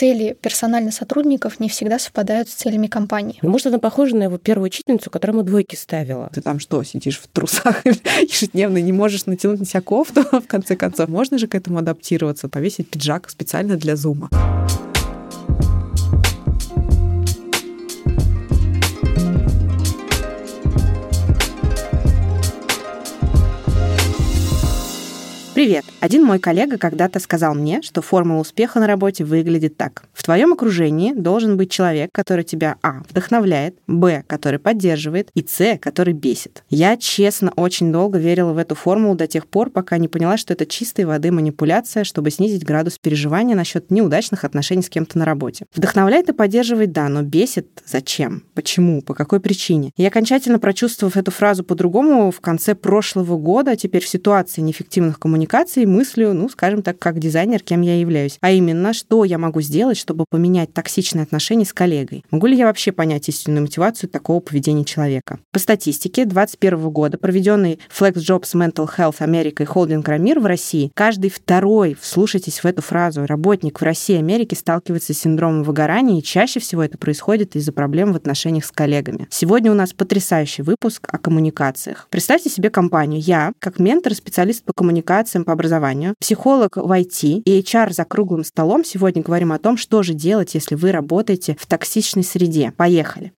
цели персональных сотрудников не всегда совпадают с целями компании. Ну, может, она похожа на его первую учительницу, которая ему двойки ставила. Ты там что, сидишь в трусах ежедневно, не можешь натянуть на себя кофту, в конце концов? Можно же к этому адаптироваться, повесить пиджак специально для зума. Привет! Один мой коллега когда-то сказал мне, что формула успеха на работе выглядит так. В твоем окружении должен быть человек, который тебя а. вдохновляет, б. который поддерживает и с. который бесит. Я, честно, очень долго верила в эту формулу до тех пор, пока не поняла, что это чистой воды манипуляция, чтобы снизить градус переживания насчет неудачных отношений с кем-то на работе. Вдохновляет и поддерживает, да, но бесит зачем? Почему? По какой причине? И окончательно прочувствовав эту фразу по-другому в конце прошлого года, теперь в ситуации неэффективных коммуникаций, коммуникации мыслю, ну, скажем так, как дизайнер, кем я являюсь. А именно, что я могу сделать, чтобы поменять токсичные отношения с коллегой? Могу ли я вообще понять истинную мотивацию такого поведения человека? По статистике 2021 года, проведенный Flex Jobs Mental Health Америка и Холдинг Рамир в России, каждый второй, вслушайтесь в эту фразу, работник в России и Америке сталкивается с синдромом выгорания, и чаще всего это происходит из-за проблем в отношениях с коллегами. Сегодня у нас потрясающий выпуск о коммуникациях. Представьте себе компанию. Я, как ментор, специалист по коммуникациям, специалистом по образованию, психолог в IT и HR за круглым столом. Сегодня говорим о том, что же делать, если вы работаете в токсичной среде. Поехали!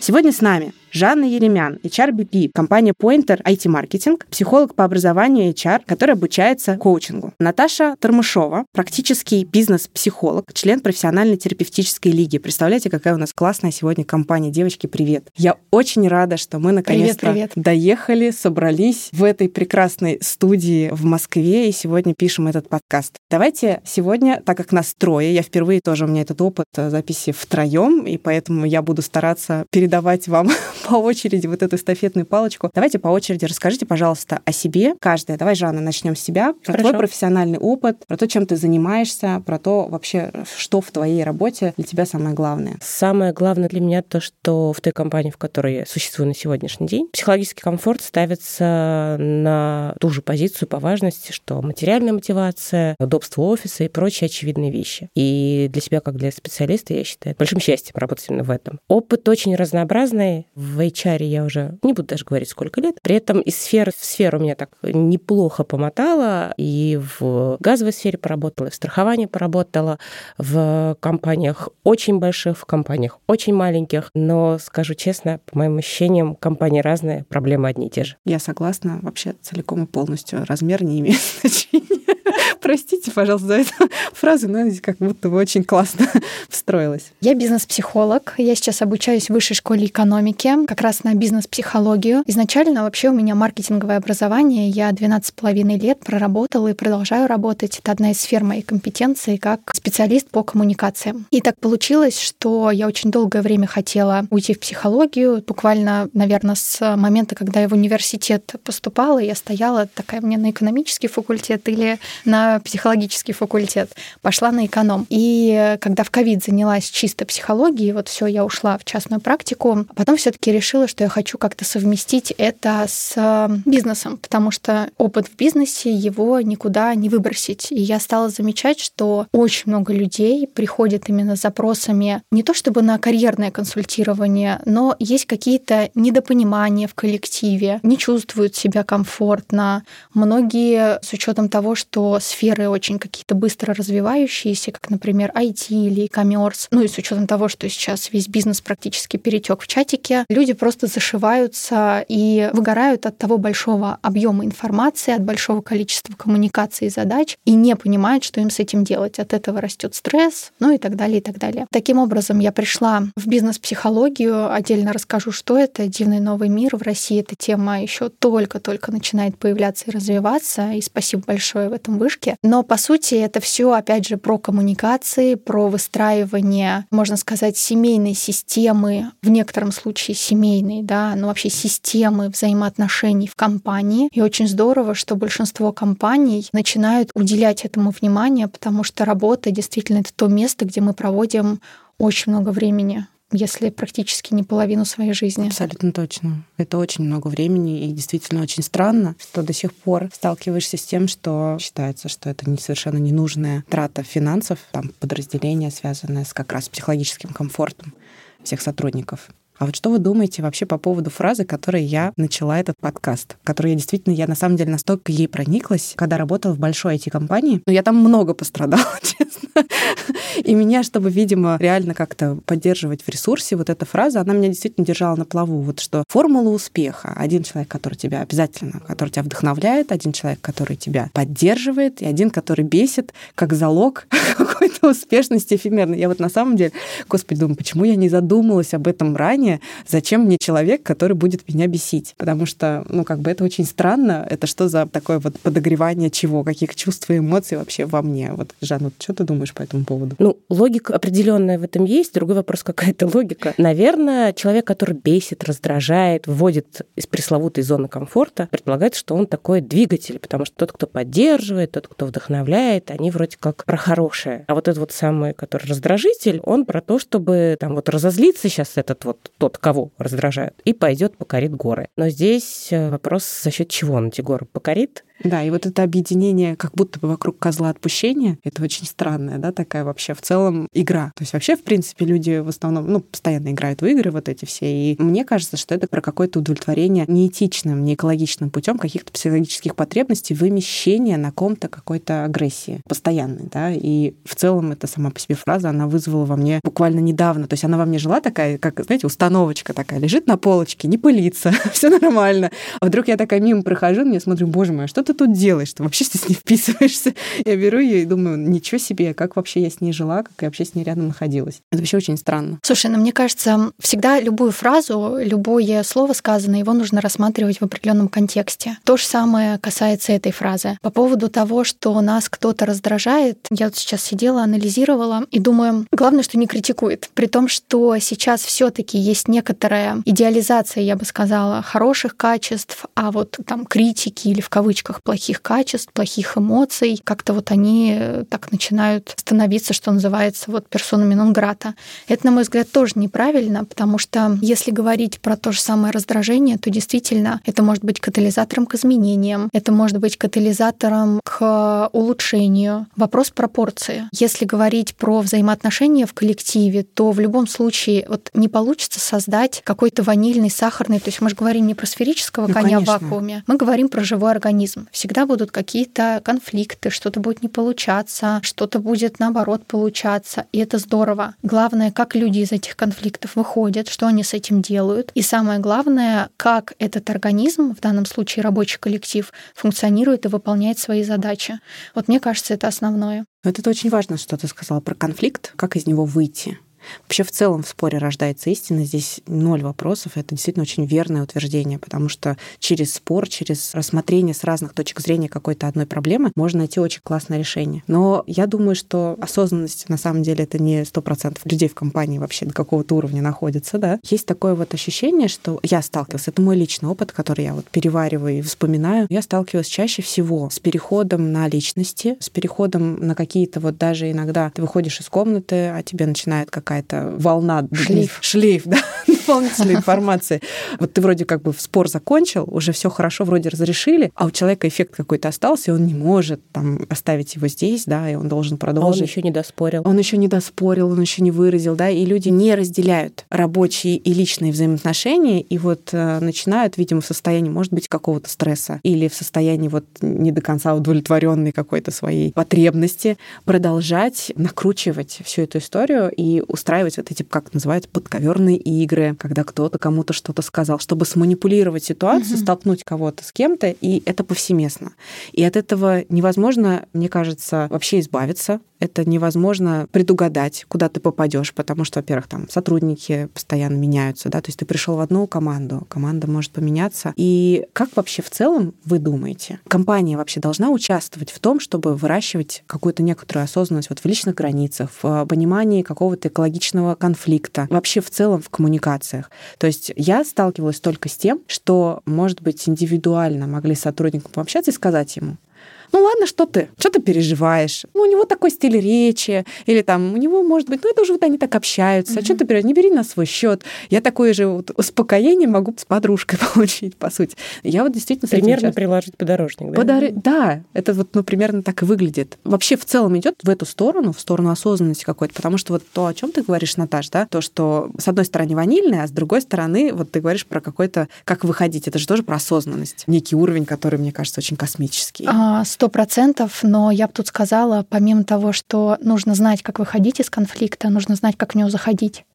Сегодня с нами Жанна Еремян, HRBP, компания Pointer IT-маркетинг, психолог по образованию HR, который обучается коучингу. Наташа Тормышова, практический бизнес-психолог, член профессиональной терапевтической лиги. Представляете, какая у нас классная сегодня компания. Девочки, привет. Я очень рада, что мы наконец-то доехали, собрались в этой прекрасной студии в Москве и сегодня пишем этот подкаст. Давайте сегодня, так как нас трое, я впервые тоже, у меня этот опыт записи втроем, и поэтому я буду стараться передавать вам по очереди вот эту эстафетную палочку. Давайте по очереди расскажите, пожалуйста, о себе. Каждая. Давай, Жанна, начнем с себя. Про Хорошо. твой профессиональный опыт, про то, чем ты занимаешься, про то вообще, что в твоей работе для тебя самое главное. Самое главное для меня то, что в той компании, в которой я существую на сегодняшний день, психологический комфорт ставится на ту же позицию по важности, что материальная мотивация, удобство офиса и прочие очевидные вещи. И для себя, как для специалиста, я считаю большим счастьем работать именно в этом. Опыт очень разнообразный. В HR я уже не буду даже говорить, сколько лет. При этом из сферы в сферу меня так неплохо помотала. И в газовой сфере поработала, и в страховании поработала, в компаниях очень больших, в компаниях очень маленьких. Но, скажу честно, по моим ощущениям, компании разные, проблемы одни и те же. Я согласна вообще целиком и полностью. Размер не имеет значения. Простите, пожалуйста, за эту фразу, но здесь как будто бы очень классно встроилась. Я бизнес-психолог. Я сейчас обучаюсь в высшей школе экономики, как раз на бизнес-психологию. Изначально вообще у меня маркетинговое образование. Я 12,5 лет проработала и продолжаю работать. Это одна из сфер моей компетенции как специалист по коммуникациям. И так получилось, что я очень долгое время хотела уйти в психологию. Буквально, наверное, с момента, когда я в университет поступала, я стояла такая мне на экономический факультет или на психологический факультет, пошла на эконом. И когда в ковид занялась чисто психологией, вот все, я ушла в частную практику, потом все-таки решила, что я хочу как-то совместить это с бизнесом, потому что опыт в бизнесе его никуда не выбросить. И я стала замечать, что очень много людей приходят именно с запросами не то чтобы на карьерное консультирование, но есть какие-то недопонимания в коллективе, не чувствуют себя комфортно. Многие с учетом того, что сферы очень какие-то быстро развивающиеся, как, например, IT или e-commerce, ну и с учетом того, что сейчас весь бизнес практически перетек в чатике, люди просто зашиваются и выгорают от того большого объема информации, от большого количества коммуникаций и задач, и не понимают, что им с этим делать. От этого растет стресс, ну и так далее, и так далее. Таким образом, я пришла в бизнес-психологию, отдельно расскажу, что это «Дивный новый мир». В России эта тема еще только-только начинает появляться и развиваться, и спасибо большое в этом вышке вышке. Но, по сути, это все, опять же, про коммуникации, про выстраивание, можно сказать, семейной системы, в некотором случае семейной, да, но вообще системы взаимоотношений в компании. И очень здорово, что большинство компаний начинают уделять этому внимание, потому что работа действительно это то место, где мы проводим очень много времени если практически не половину своей жизни. Абсолютно точно. Это очень много времени, и действительно очень странно, что до сих пор сталкиваешься с тем, что считается, что это совершенно ненужная трата финансов, там подразделение, связанное с как раз психологическим комфортом всех сотрудников. А вот что вы думаете вообще по поводу фразы, которой я начала этот подкаст, которой я действительно, я на самом деле настолько ей прониклась, когда работала в большой IT-компании. Но я там много пострадала, честно. И меня, чтобы, видимо, реально как-то поддерживать в ресурсе, вот эта фраза, она меня действительно держала на плаву. Вот что формула успеха. Один человек, который тебя обязательно, который тебя вдохновляет, один человек, который тебя поддерживает, и один, который бесит, как залог какой-то успешности эфемерной. Я вот на самом деле, господи, думаю, почему я не задумалась об этом ранее, понимание, зачем мне человек, который будет меня бесить. Потому что, ну, как бы это очень странно. Это что за такое вот подогревание чего? Каких чувств и эмоций вообще во мне? Вот, Жанна, что ты думаешь по этому поводу? Ну, логика определенная в этом есть. Другой вопрос, какая это логика. Наверное, человек, который бесит, раздражает, вводит из пресловутой зоны комфорта, предполагает, что он такой двигатель, потому что тот, кто поддерживает, тот, кто вдохновляет, они вроде как про хорошее. А вот этот вот самый, который раздражитель, он про то, чтобы там вот разозлиться сейчас этот вот тот, кого раздражают, и пойдет покорит горы. Но здесь э, вопрос, за счет чего он эти горы покорит, да, и вот это объединение как будто бы вокруг козла отпущения, это очень странная, да, такая вообще в целом игра. То есть вообще, в принципе, люди в основном, ну, постоянно играют в игры вот эти все, и мне кажется, что это про какое-то удовлетворение неэтичным, не экологичным путем каких-то психологических потребностей, вымещения на ком-то какой-то агрессии постоянной, да, и в целом эта сама по себе фраза, она вызвала во мне буквально недавно, то есть она во мне жила такая, как, знаете, установочка такая, лежит на полочке, не пылится, все нормально. А вдруг я такая мимо прохожу, мне смотрю, боже мой, а что ты тут делаешь? Ты вообще здесь не вписываешься. Я беру ее и думаю, ничего себе, как вообще я с ней жила, как я вообще с ней рядом находилась. Это вообще очень странно. Слушай, ну мне кажется, всегда любую фразу, любое слово сказанное, его нужно рассматривать в определенном контексте. То же самое касается этой фразы. По поводу того, что нас кто-то раздражает, я вот сейчас сидела, анализировала и думаю, главное, что не критикует. При том, что сейчас все-таки есть некоторая идеализация, я бы сказала, хороших качеств, а вот там критики или в кавычках плохих качеств, плохих эмоций. Как-то вот они э, так начинают становиться, что называется, вот персонами нон-грата. Это, на мой взгляд, тоже неправильно, потому что если говорить про то же самое раздражение, то действительно это может быть катализатором к изменениям, это может быть катализатором к улучшению. Вопрос пропорции. Если говорить про взаимоотношения в коллективе, то в любом случае вот не получится создать какой-то ванильный, сахарный, то есть мы же говорим не про сферического ну, коня конечно. в вакууме, мы говорим про живой организм всегда будут какие-то конфликты, что-то будет не получаться, что-то будет наоборот получаться, и это здорово. Главное, как люди из этих конфликтов выходят, что они с этим делают, и самое главное, как этот организм, в данном случае рабочий коллектив, функционирует и выполняет свои задачи. Вот мне кажется, это основное. Вот это очень важно, что ты сказала про конфликт, как из него выйти. Вообще в целом в споре рождается истина. Здесь ноль вопросов. Это действительно очень верное утверждение, потому что через спор, через рассмотрение с разных точек зрения какой-то одной проблемы можно найти очень классное решение. Но я думаю, что осознанность на самом деле это не сто процентов людей в компании вообще до какого-то уровня находится, да. Есть такое вот ощущение, что я сталкивалась, это мой личный опыт, который я вот перевариваю и вспоминаю. Я сталкивалась чаще всего с переходом на личности, с переходом на какие-то вот даже иногда ты выходишь из комнаты, а тебе начинает как какая-то волна. Шлейф. Шлейф, да, дополнительной информации. Вот ты вроде как бы спор закончил, уже все хорошо, вроде разрешили, а у человека эффект какой-то остался, и он не может там оставить его здесь, да, и он должен продолжить. Он еще не доспорил. Он еще не доспорил, он еще не выразил, да, и люди не разделяют рабочие и личные взаимоотношения, и вот э, начинают, видимо, в состоянии, может быть, какого-то стресса или в состоянии вот не до конца удовлетворенной какой-то своей потребности продолжать накручивать всю эту историю и устраивать вот эти, как называют, подковерные игры, когда кто-то кому-то что-то сказал, чтобы сманипулировать ситуацию, угу. столкнуть кого-то с кем-то, и это повсеместно. И от этого невозможно, мне кажется, вообще избавиться, это невозможно предугадать, куда ты попадешь, потому что, во-первых, там сотрудники постоянно меняются, да, то есть ты пришел в одну команду, команда может поменяться. И как вообще в целом вы думаете, компания вообще должна участвовать в том, чтобы выращивать какую-то некоторую осознанность вот в личных границах, в понимании какого-то экологичного конфликта, вообще в целом в коммуникациях. То есть я сталкивалась только с тем, что, может быть, индивидуально могли с сотрудником пообщаться и сказать ему, ну ладно, что ты, что ты переживаешь? Ну, у него такой стиль речи, или там у него, может быть, ну это уже вот они так общаются, mm-hmm. а что ты берешь? Не бери на свой счет. Я такое же вот успокоение могу с подружкой получить, по сути. Я вот действительно Примерно приложить подорожник, да? Подар... Да, это вот, ну, примерно так и выглядит. Вообще в целом идет в эту сторону, в сторону осознанности какой-то, потому что вот то, о чем ты говоришь, Наташ, да, то, что с одной стороны ванильное, а с другой стороны вот ты говоришь про какой-то, как выходить, это же тоже про осознанность, некий уровень, который, мне кажется, очень космический. А, сто процентов, но я бы тут сказала, помимо того, что нужно знать, как выходить из конфликта, нужно знать, как в него заходить.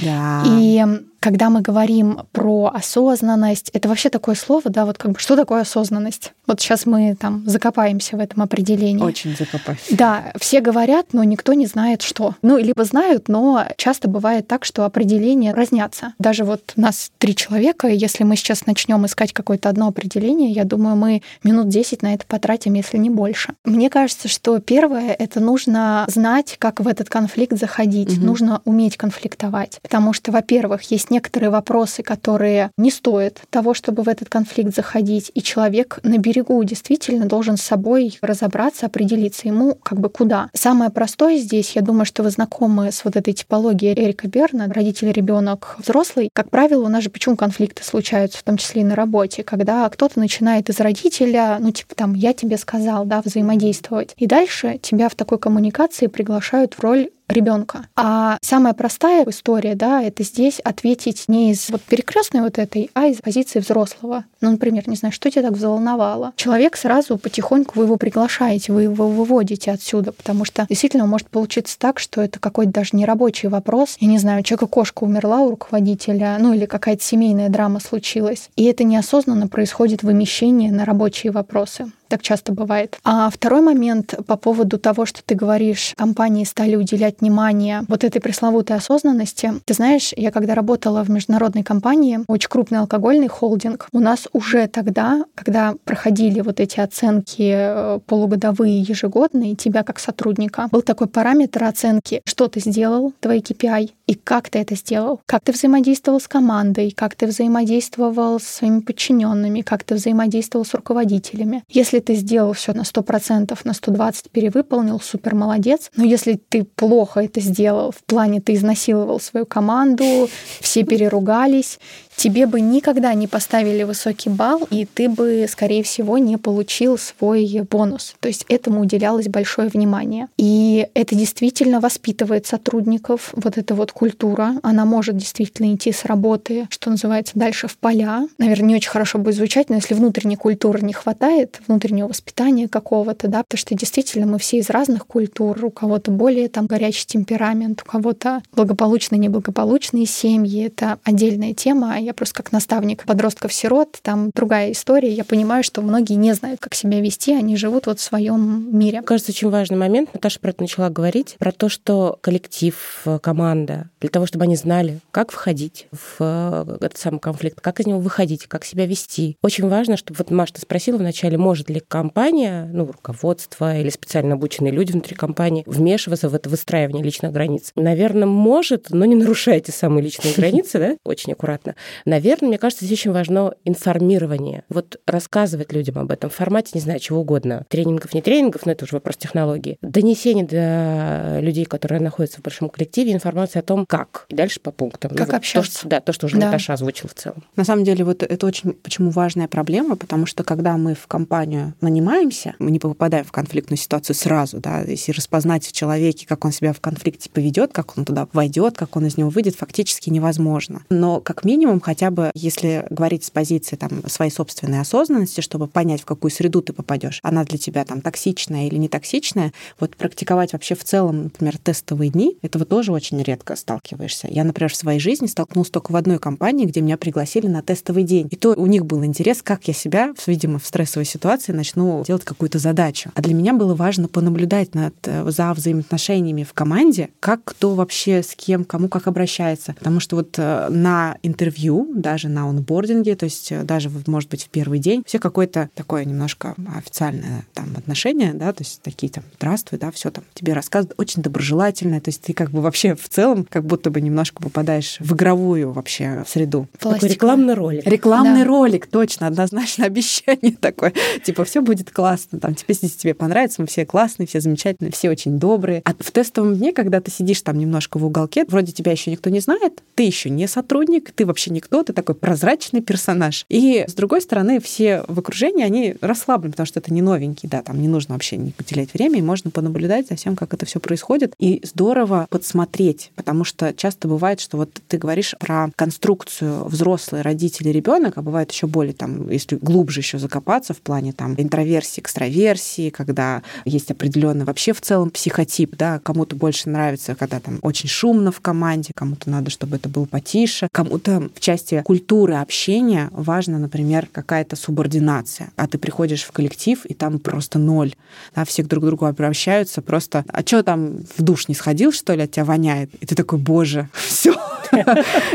Да. И когда мы говорим про осознанность, это вообще такое слово, да, вот как бы что такое осознанность? Вот сейчас мы там закопаемся в этом определении. Очень закопаемся. Да, все говорят, но никто не знает, что. Ну, либо знают, но часто бывает так, что определения разнятся. Даже вот нас три человека, и если мы сейчас начнем искать какое-то одно определение, я думаю, мы минут 10 на это потратим, если не больше. Мне кажется, что первое — это нужно знать, как в этот конфликт заходить. Угу. Нужно уметь конфликтовать. Потому что, во-первых, есть некоторые вопросы, которые не стоят того, чтобы в этот конфликт заходить, и человек на берегу действительно должен с собой разобраться, определиться ему как бы куда. Самое простое здесь, я думаю, что вы знакомы с вот этой типологией Эрика Берна, родитель, ребенок, взрослый. Как правило, у нас же почему конфликты случаются, в том числе и на работе, когда кто-то начинает из родителя, ну типа там, я тебе сказал, да, взаимодействовать. И дальше тебя в такой коммуникации приглашают в роль ребенка. А самая простая история, да, это здесь ответить не из вот перекрестной вот этой, а из позиции взрослого. Ну, например, не знаю, что тебя так взволновало. Человек сразу потихоньку вы его приглашаете, вы его выводите отсюда, потому что действительно может получиться так, что это какой-то даже нерабочий вопрос. Я не знаю, у человека кошка умерла у руководителя, ну или какая-то семейная драма случилась. И это неосознанно происходит вымещение на рабочие вопросы так часто бывает. А второй момент по поводу того, что ты говоришь, компании стали уделять внимание вот этой пресловутой осознанности. Ты знаешь, я когда работала в международной компании, очень крупный алкогольный холдинг, у нас уже тогда, когда проходили вот эти оценки э, полугодовые, ежегодные, тебя как сотрудника, был такой параметр оценки, что ты сделал, твои KPI, и как ты это сделал, как ты взаимодействовал с командой, как ты взаимодействовал с своими подчиненными, как ты взаимодействовал с руководителями. Если ты сделал все на 100%, на 120 перевыполнил, супер молодец. Но если ты плохо это сделал, в плане ты изнасиловал свою команду, все переругались, тебе бы никогда не поставили высокий балл, и ты бы, скорее всего, не получил свой бонус. То есть этому уделялось большое внимание. И это действительно воспитывает сотрудников. Вот эта вот культура, она может действительно идти с работы, что называется, дальше в поля. Наверное, не очень хорошо будет звучать, но если внутренней культуры не хватает, внутреннего воспитания какого-то, да, потому что действительно мы все из разных культур, у кого-то более там горячий темперамент, у кого-то благополучные, неблагополучные семьи, это отдельная тема, я просто как наставник подростков-сирот, там другая история. Я понимаю, что многие не знают, как себя вести, они живут вот в своем мире. Кажется, очень важный момент. Наташа про это начала говорить, про то, что коллектив, команда, для того, чтобы они знали, как входить в э, этот самый конфликт, как из него выходить, как себя вести. Очень важно, чтобы вот Маша, ты спросила вначале, может ли компания, ну, руководство или специально обученные люди внутри компании вмешиваться в это выстраивание личных границ. Наверное, может, но не нарушайте самые личные границы, да, очень аккуратно. Наверное, мне кажется, здесь очень важно информирование. Вот рассказывать людям об этом в формате, не знаю, чего угодно. Тренингов, не тренингов, но это уже вопрос технологии. Донесение до людей, которые находятся в большом коллективе, информации о том, как. И дальше по пунктам. Как ну, общаться. То, что, да, то, что уже да. Наташа озвучила в целом. На самом деле, вот это очень почему важная проблема, потому что когда мы в компанию нанимаемся, мы не попадаем в конфликтную ситуацию сразу, да, если распознать в человеке, как он себя в конфликте поведет, как он туда войдет, как он из него выйдет, фактически невозможно. Но как минимум хотя бы, если говорить с позиции там, своей собственной осознанности, чтобы понять, в какую среду ты попадешь, она для тебя там токсичная или не токсичная, вот практиковать вообще в целом, например, тестовые дни, этого тоже очень редко сталкиваешься. Я, например, в своей жизни столкнулась только в одной компании, где меня пригласили на тестовый день. И то у них был интерес, как я себя, видимо, в стрессовой ситуации начну делать какую-то задачу. А для меня было важно понаблюдать над, э, за взаимоотношениями в команде, как кто вообще с кем, кому как обращается. Потому что вот э, на интервью даже на онбординге, то есть э, даже, может быть, в первый день, все какое-то такое немножко официальное там отношение, да, то есть такие там «здравствуй», да, все там тебе рассказывают, очень доброжелательное, то есть ты как бы вообще в целом как будто бы немножко попадаешь в игровую вообще среду. Такой рекламный ролик. Рекламный да. ролик, точно, однозначно обещание такое. Типа типа, все будет классно, там, тебе, если тебе понравится, мы все классные, все замечательные, все очень добрые. А в тестовом дне, когда ты сидишь там немножко в уголке, вроде тебя еще никто не знает, ты еще не сотрудник, ты вообще никто, ты такой прозрачный персонаж. И, с другой стороны, все в окружении, они расслаблены, потому что это не новенький, да, там не нужно вообще не уделять время, и можно понаблюдать за всем, как это все происходит. И здорово подсмотреть, потому что часто бывает, что вот ты говоришь про конструкцию взрослый, родители, ребенок, а бывает еще более там, если глубже еще закопаться в плане там интроверсии, экстраверсии, когда есть определенный вообще в целом психотип, да, кому-то больше нравится, когда там очень шумно в команде, кому-то надо, чтобы это было потише, кому-то в части культуры общения важно, например, какая-то субординация, а ты приходишь в коллектив, и там просто ноль, да, все друг к другу обращаются, просто, а что там в душ не сходил, что ли, от тебя воняет? И ты такой, боже, все,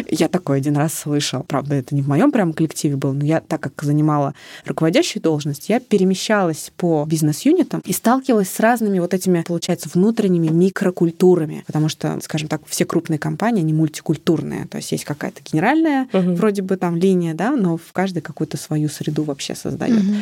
я такой один раз слышал. Правда, это не в моем прям коллективе был, но я, так как занимала руководящую должность, я перемещалась по бизнес-юнитам и сталкивалась с разными вот этими, получается, внутренними микрокультурами. Потому что, скажем так, все крупные компании, они мультикультурные. То есть есть какая-то генеральная угу. вроде бы там линия, да, но в каждой какую-то свою среду вообще создает. Угу.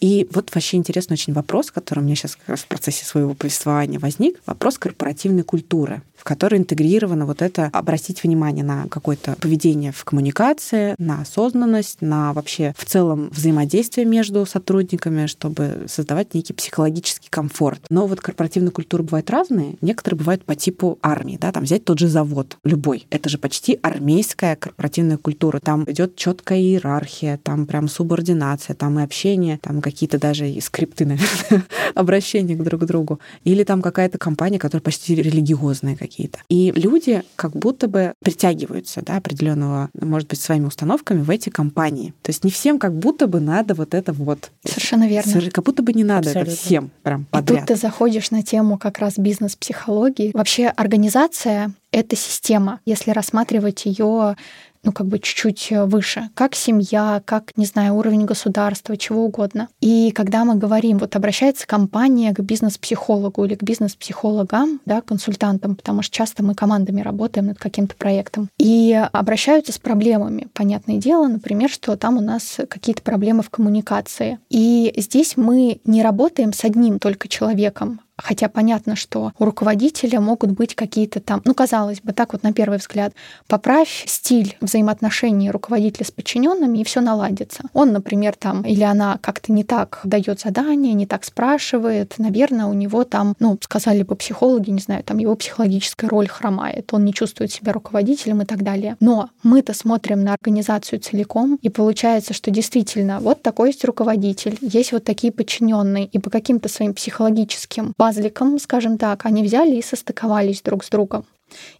И вот вообще интересный очень вопрос, который у меня сейчас как раз в процессе своего повествования возник. Вопрос корпоративной культуры в которой интегрировано вот это обратить внимание на какое-то поведение в коммуникации, на осознанность, на вообще в целом взаимодействие между сотрудниками, чтобы создавать некий психологический комфорт. Но вот корпоративные культуры бывают разные. Некоторые бывают по типу армии, да, там взять тот же завод, любой. Это же почти армейская корпоративная культура. Там идет четкая иерархия, там прям субординация, там и общение, там какие-то даже и скрипты, наверное, обращения друг к другу. Или там какая-то компания, которая почти религиозная какие-то. И люди как будто бы притягиваются, да, определенного, может быть, своими установками в эти компании. То есть не всем как будто бы надо вот это вот. Совершенно верно. Как будто бы не надо Абсолютно. это всем прям подряд. И тут ты заходишь на тему как раз бизнес-психологии. Вообще организация — это система. Если рассматривать ее ну, как бы чуть-чуть э, выше, как семья, как, не знаю, уровень государства, чего угодно. И когда мы говорим, вот обращается компания к бизнес-психологу или к бизнес-психологам, да, консультантам, потому что часто мы командами работаем над каким-то проектом, и обращаются с проблемами. Понятное дело, например, что там у нас какие-то проблемы в коммуникации. И здесь мы не работаем с одним только человеком, Хотя понятно, что у руководителя могут быть какие-то там, ну, казалось бы, так вот на первый взгляд, поправь стиль взаимоотношений руководителя с подчиненными, и все наладится. Он, например, там, или она как-то не так дает задание, не так спрашивает, наверное, у него там, ну, сказали бы психологи, не знаю, там его психологическая роль хромает, он не чувствует себя руководителем и так далее. Но мы-то смотрим на организацию целиком, и получается, что действительно вот такой есть руководитель, есть вот такие подчиненные, и по каким-то своим психологическим пазликом, скажем так, они взяли и состыковались друг с другом.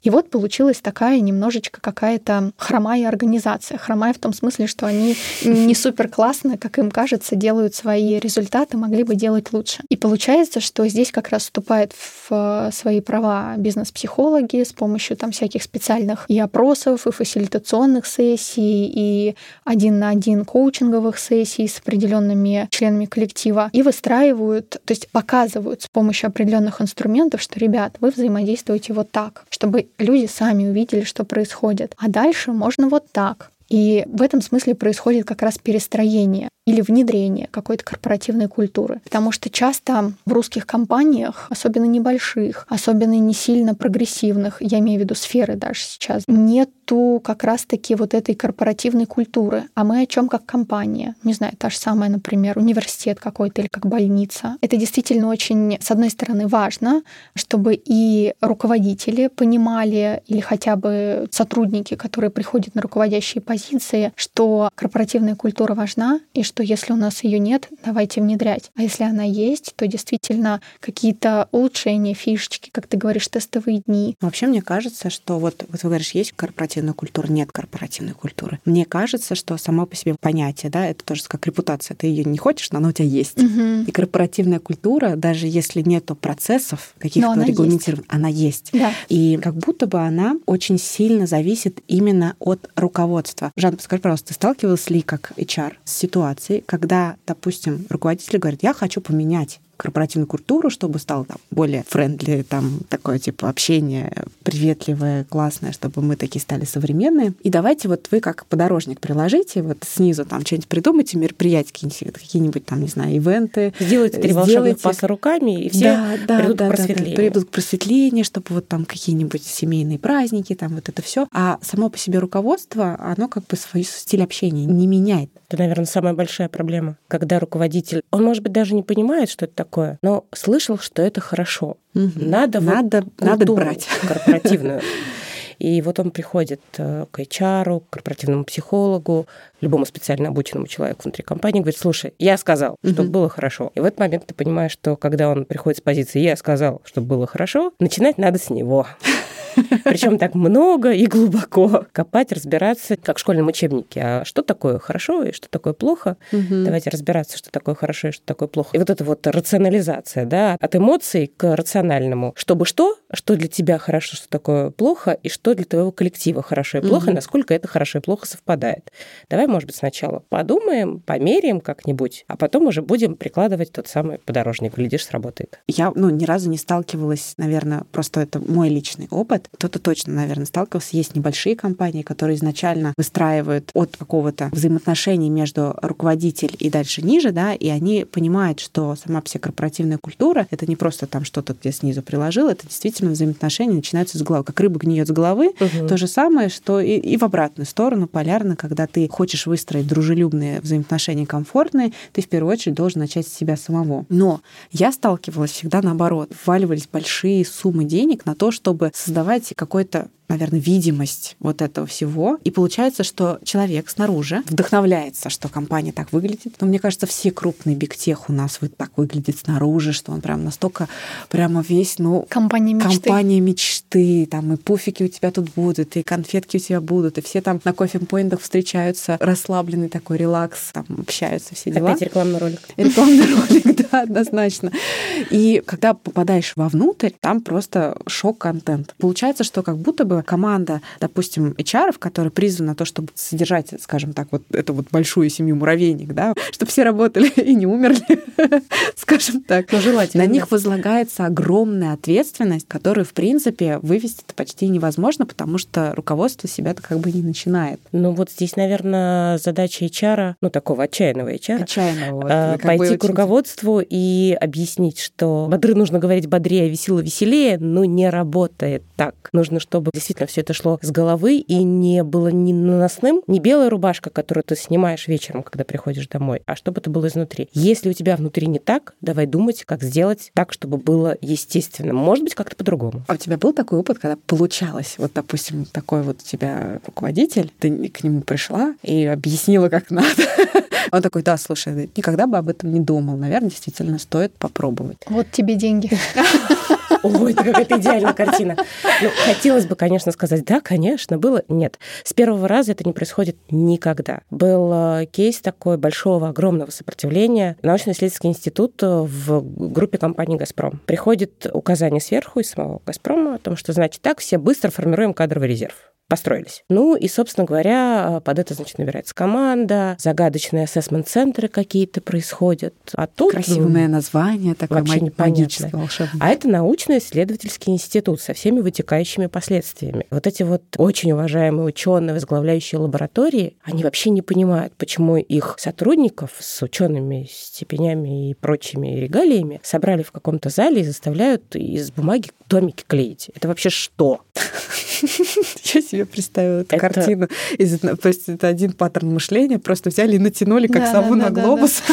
И вот получилась такая немножечко какая-то хромая организация. Хромая в том смысле, что они не супер классно, как им кажется, делают свои результаты, могли бы делать лучше. И получается, что здесь как раз вступает в свои права бизнес-психологи с помощью там всяких специальных и опросов, и фасилитационных сессий, и один на один коучинговых сессий с определенными членами коллектива и выстраивают, то есть показывают с помощью определенных инструментов, что, ребят, вы взаимодействуете вот так, что чтобы люди сами увидели, что происходит. А дальше можно вот так. И в этом смысле происходит как раз перестроение или внедрение какой-то корпоративной культуры. Потому что часто в русских компаниях, особенно небольших, особенно не сильно прогрессивных, я имею в виду сферы даже сейчас, нету как раз-таки вот этой корпоративной культуры. А мы о чем как компания? Не знаю, та же самая, например, университет какой-то или как больница. Это действительно очень, с одной стороны, важно, чтобы и руководители понимали, или хотя бы сотрудники, которые приходят на руководящие позиции, что корпоративная культура важна, и что что если у нас ее нет, давайте внедрять. А если она есть, то действительно какие-то улучшения, фишечки, как ты говоришь, тестовые дни. Вообще, мне кажется, что вот, вот вы говоришь, есть корпоративная культура, нет корпоративной культуры. Мне кажется, что само по себе понятие, да, это тоже как репутация. Ты ее не хочешь, но она у тебя есть. Угу. И корпоративная культура, даже если нету процессов каких-то регламентированных, она есть. Да. И как будто бы она очень сильно зависит именно от руководства. Жан, скажи, пожалуйста, ты сталкивалась ли как HR с ситуацией, ситуации, когда, допустим, руководитель говорит, я хочу поменять корпоративную культуру, чтобы стало там более френдли, там такое типа общение приветливое, классное, чтобы мы такие стали современные. И давайте вот вы как подорожник приложите, вот снизу там что-нибудь придумайте, мероприятия какие-нибудь там, не знаю, ивенты. Сделайте три волшебных паса руками, и все да, да, придут да, к просветлению. Да, да, придут к просветлению, чтобы вот там какие-нибудь семейные праздники, там вот это все. А само по себе руководство, оно как бы свой стиль общения не меняет. Это, наверное, самая большая проблема, когда руководитель, он, может быть, даже не понимает, что это такое, но слышал, что это хорошо. Угу. Надо, надо, вот надо брать корпоративную. И вот он приходит э, к HR, к корпоративному психологу, любому специально обученному человеку внутри компании, говорит, слушай, я сказал, чтобы было хорошо. И в этот момент ты понимаешь, что когда он приходит с позиции «я сказал, чтобы было хорошо», начинать надо с него. Причем так много и глубоко копать, разбираться, как в школьном учебнике. А что такое хорошо и что такое плохо? Угу. Давайте разбираться, что такое хорошо и что такое плохо. И вот эта вот рационализация, да, от эмоций к рациональному. Чтобы что? Что для тебя хорошо, что такое плохо, и что для твоего коллектива хорошо и плохо, угу. и насколько это хорошо и плохо совпадает. Давай, может быть, сначала подумаем, померяем как-нибудь, а потом уже будем прикладывать тот самый подорожник. Глядишь, сработает. Я, ну, ни разу не сталкивалась, наверное, просто это мой личный опыт, кто-то точно, наверное, сталкивался. Есть небольшие компании, которые изначально выстраивают от какого-то взаимоотношений между руководитель и дальше ниже, да, и они понимают, что сама вся корпоративная культура — это не просто там что-то где снизу приложил, это действительно взаимоотношения начинаются с головы. Как рыба гниет с головы, угу. то же самое, что и, и в обратную сторону, полярно, когда ты хочешь выстроить дружелюбные взаимоотношения комфортные, ты в первую очередь должен начать с себя самого. Но я сталкивалась всегда наоборот. Вваливались большие суммы денег на то, чтобы создавать какой-то наверное, видимость вот этого всего. И получается, что человек снаружи вдохновляется, что компания так выглядит. Но мне кажется, все крупные бигтех у нас вот так выглядит снаружи, что он прям настолько прямо весь, ну... Компания мечты. Компания мечты. Там и пуфики у тебя тут будут, и конфетки у тебя будут, и все там на кофе-поинтах встречаются, расслабленный такой релакс, там общаются, все дела. Опять рекламный ролик. Рекламный ролик, да, однозначно. И когда попадаешь вовнутрь, там просто шок-контент. Получается, что как будто бы бы команда, допустим, HR, которая призвана на то, чтобы содержать, скажем так, вот эту вот большую семью муравейник, да, чтобы все работали и не умерли, скажем так. Но желательно. На них возлагается огромная ответственность, которую, в принципе, вывести это почти невозможно, потому что руководство себя-то как бы не начинает. Ну вот здесь, наверное, задача HR, ну такого отчаянного HR, отчаянного, вот, а, пойти к руководству и объяснить, что бодры нужно говорить бодрее, весело веселее, но не работает так. Нужно, чтобы действительно все это шло с головы и не было ни наносным, не белая рубашка, которую ты снимаешь вечером, когда приходишь домой, а чтобы это было изнутри. Если у тебя внутри не так, давай думать, как сделать так, чтобы было естественно. Может быть, как-то по-другому. А у тебя был такой опыт, когда получалось, вот, допустим, такой вот у тебя руководитель, ты к нему пришла и объяснила, как надо. Он такой, да, слушай, никогда бы об этом не думал. Наверное, действительно стоит попробовать. Вот тебе деньги. Ой, это какая-то идеальная картина. Ну, хотелось бы, конечно, сказать, да, конечно, было. Нет. С первого раза это не происходит никогда. Был э, кейс такой большого, огромного сопротивления. Научно-исследовательский институт э, в группе компании «Газпром». Приходит указание сверху из самого «Газпрома» о том, что, значит, так, все быстро формируем кадровый резерв построились. Ну и, собственно говоря, под это, значит, набирается команда, загадочные ассессмент-центры какие-то происходят. А тут... Красивое ну, название, такое вообще магическое, волшебное. А это научно-исследовательский институт со всеми вытекающими последствиями. Вот эти вот очень уважаемые ученые, возглавляющие лаборатории, они вообще не понимают, почему их сотрудников с учеными степенями и прочими регалиями собрали в каком-то зале и заставляют из бумаги домики клеить. Это вообще что? Я себе представила эту это... картину. Из, то есть это один паттерн мышления, просто взяли и натянули, как да, сову да, на да, глобус.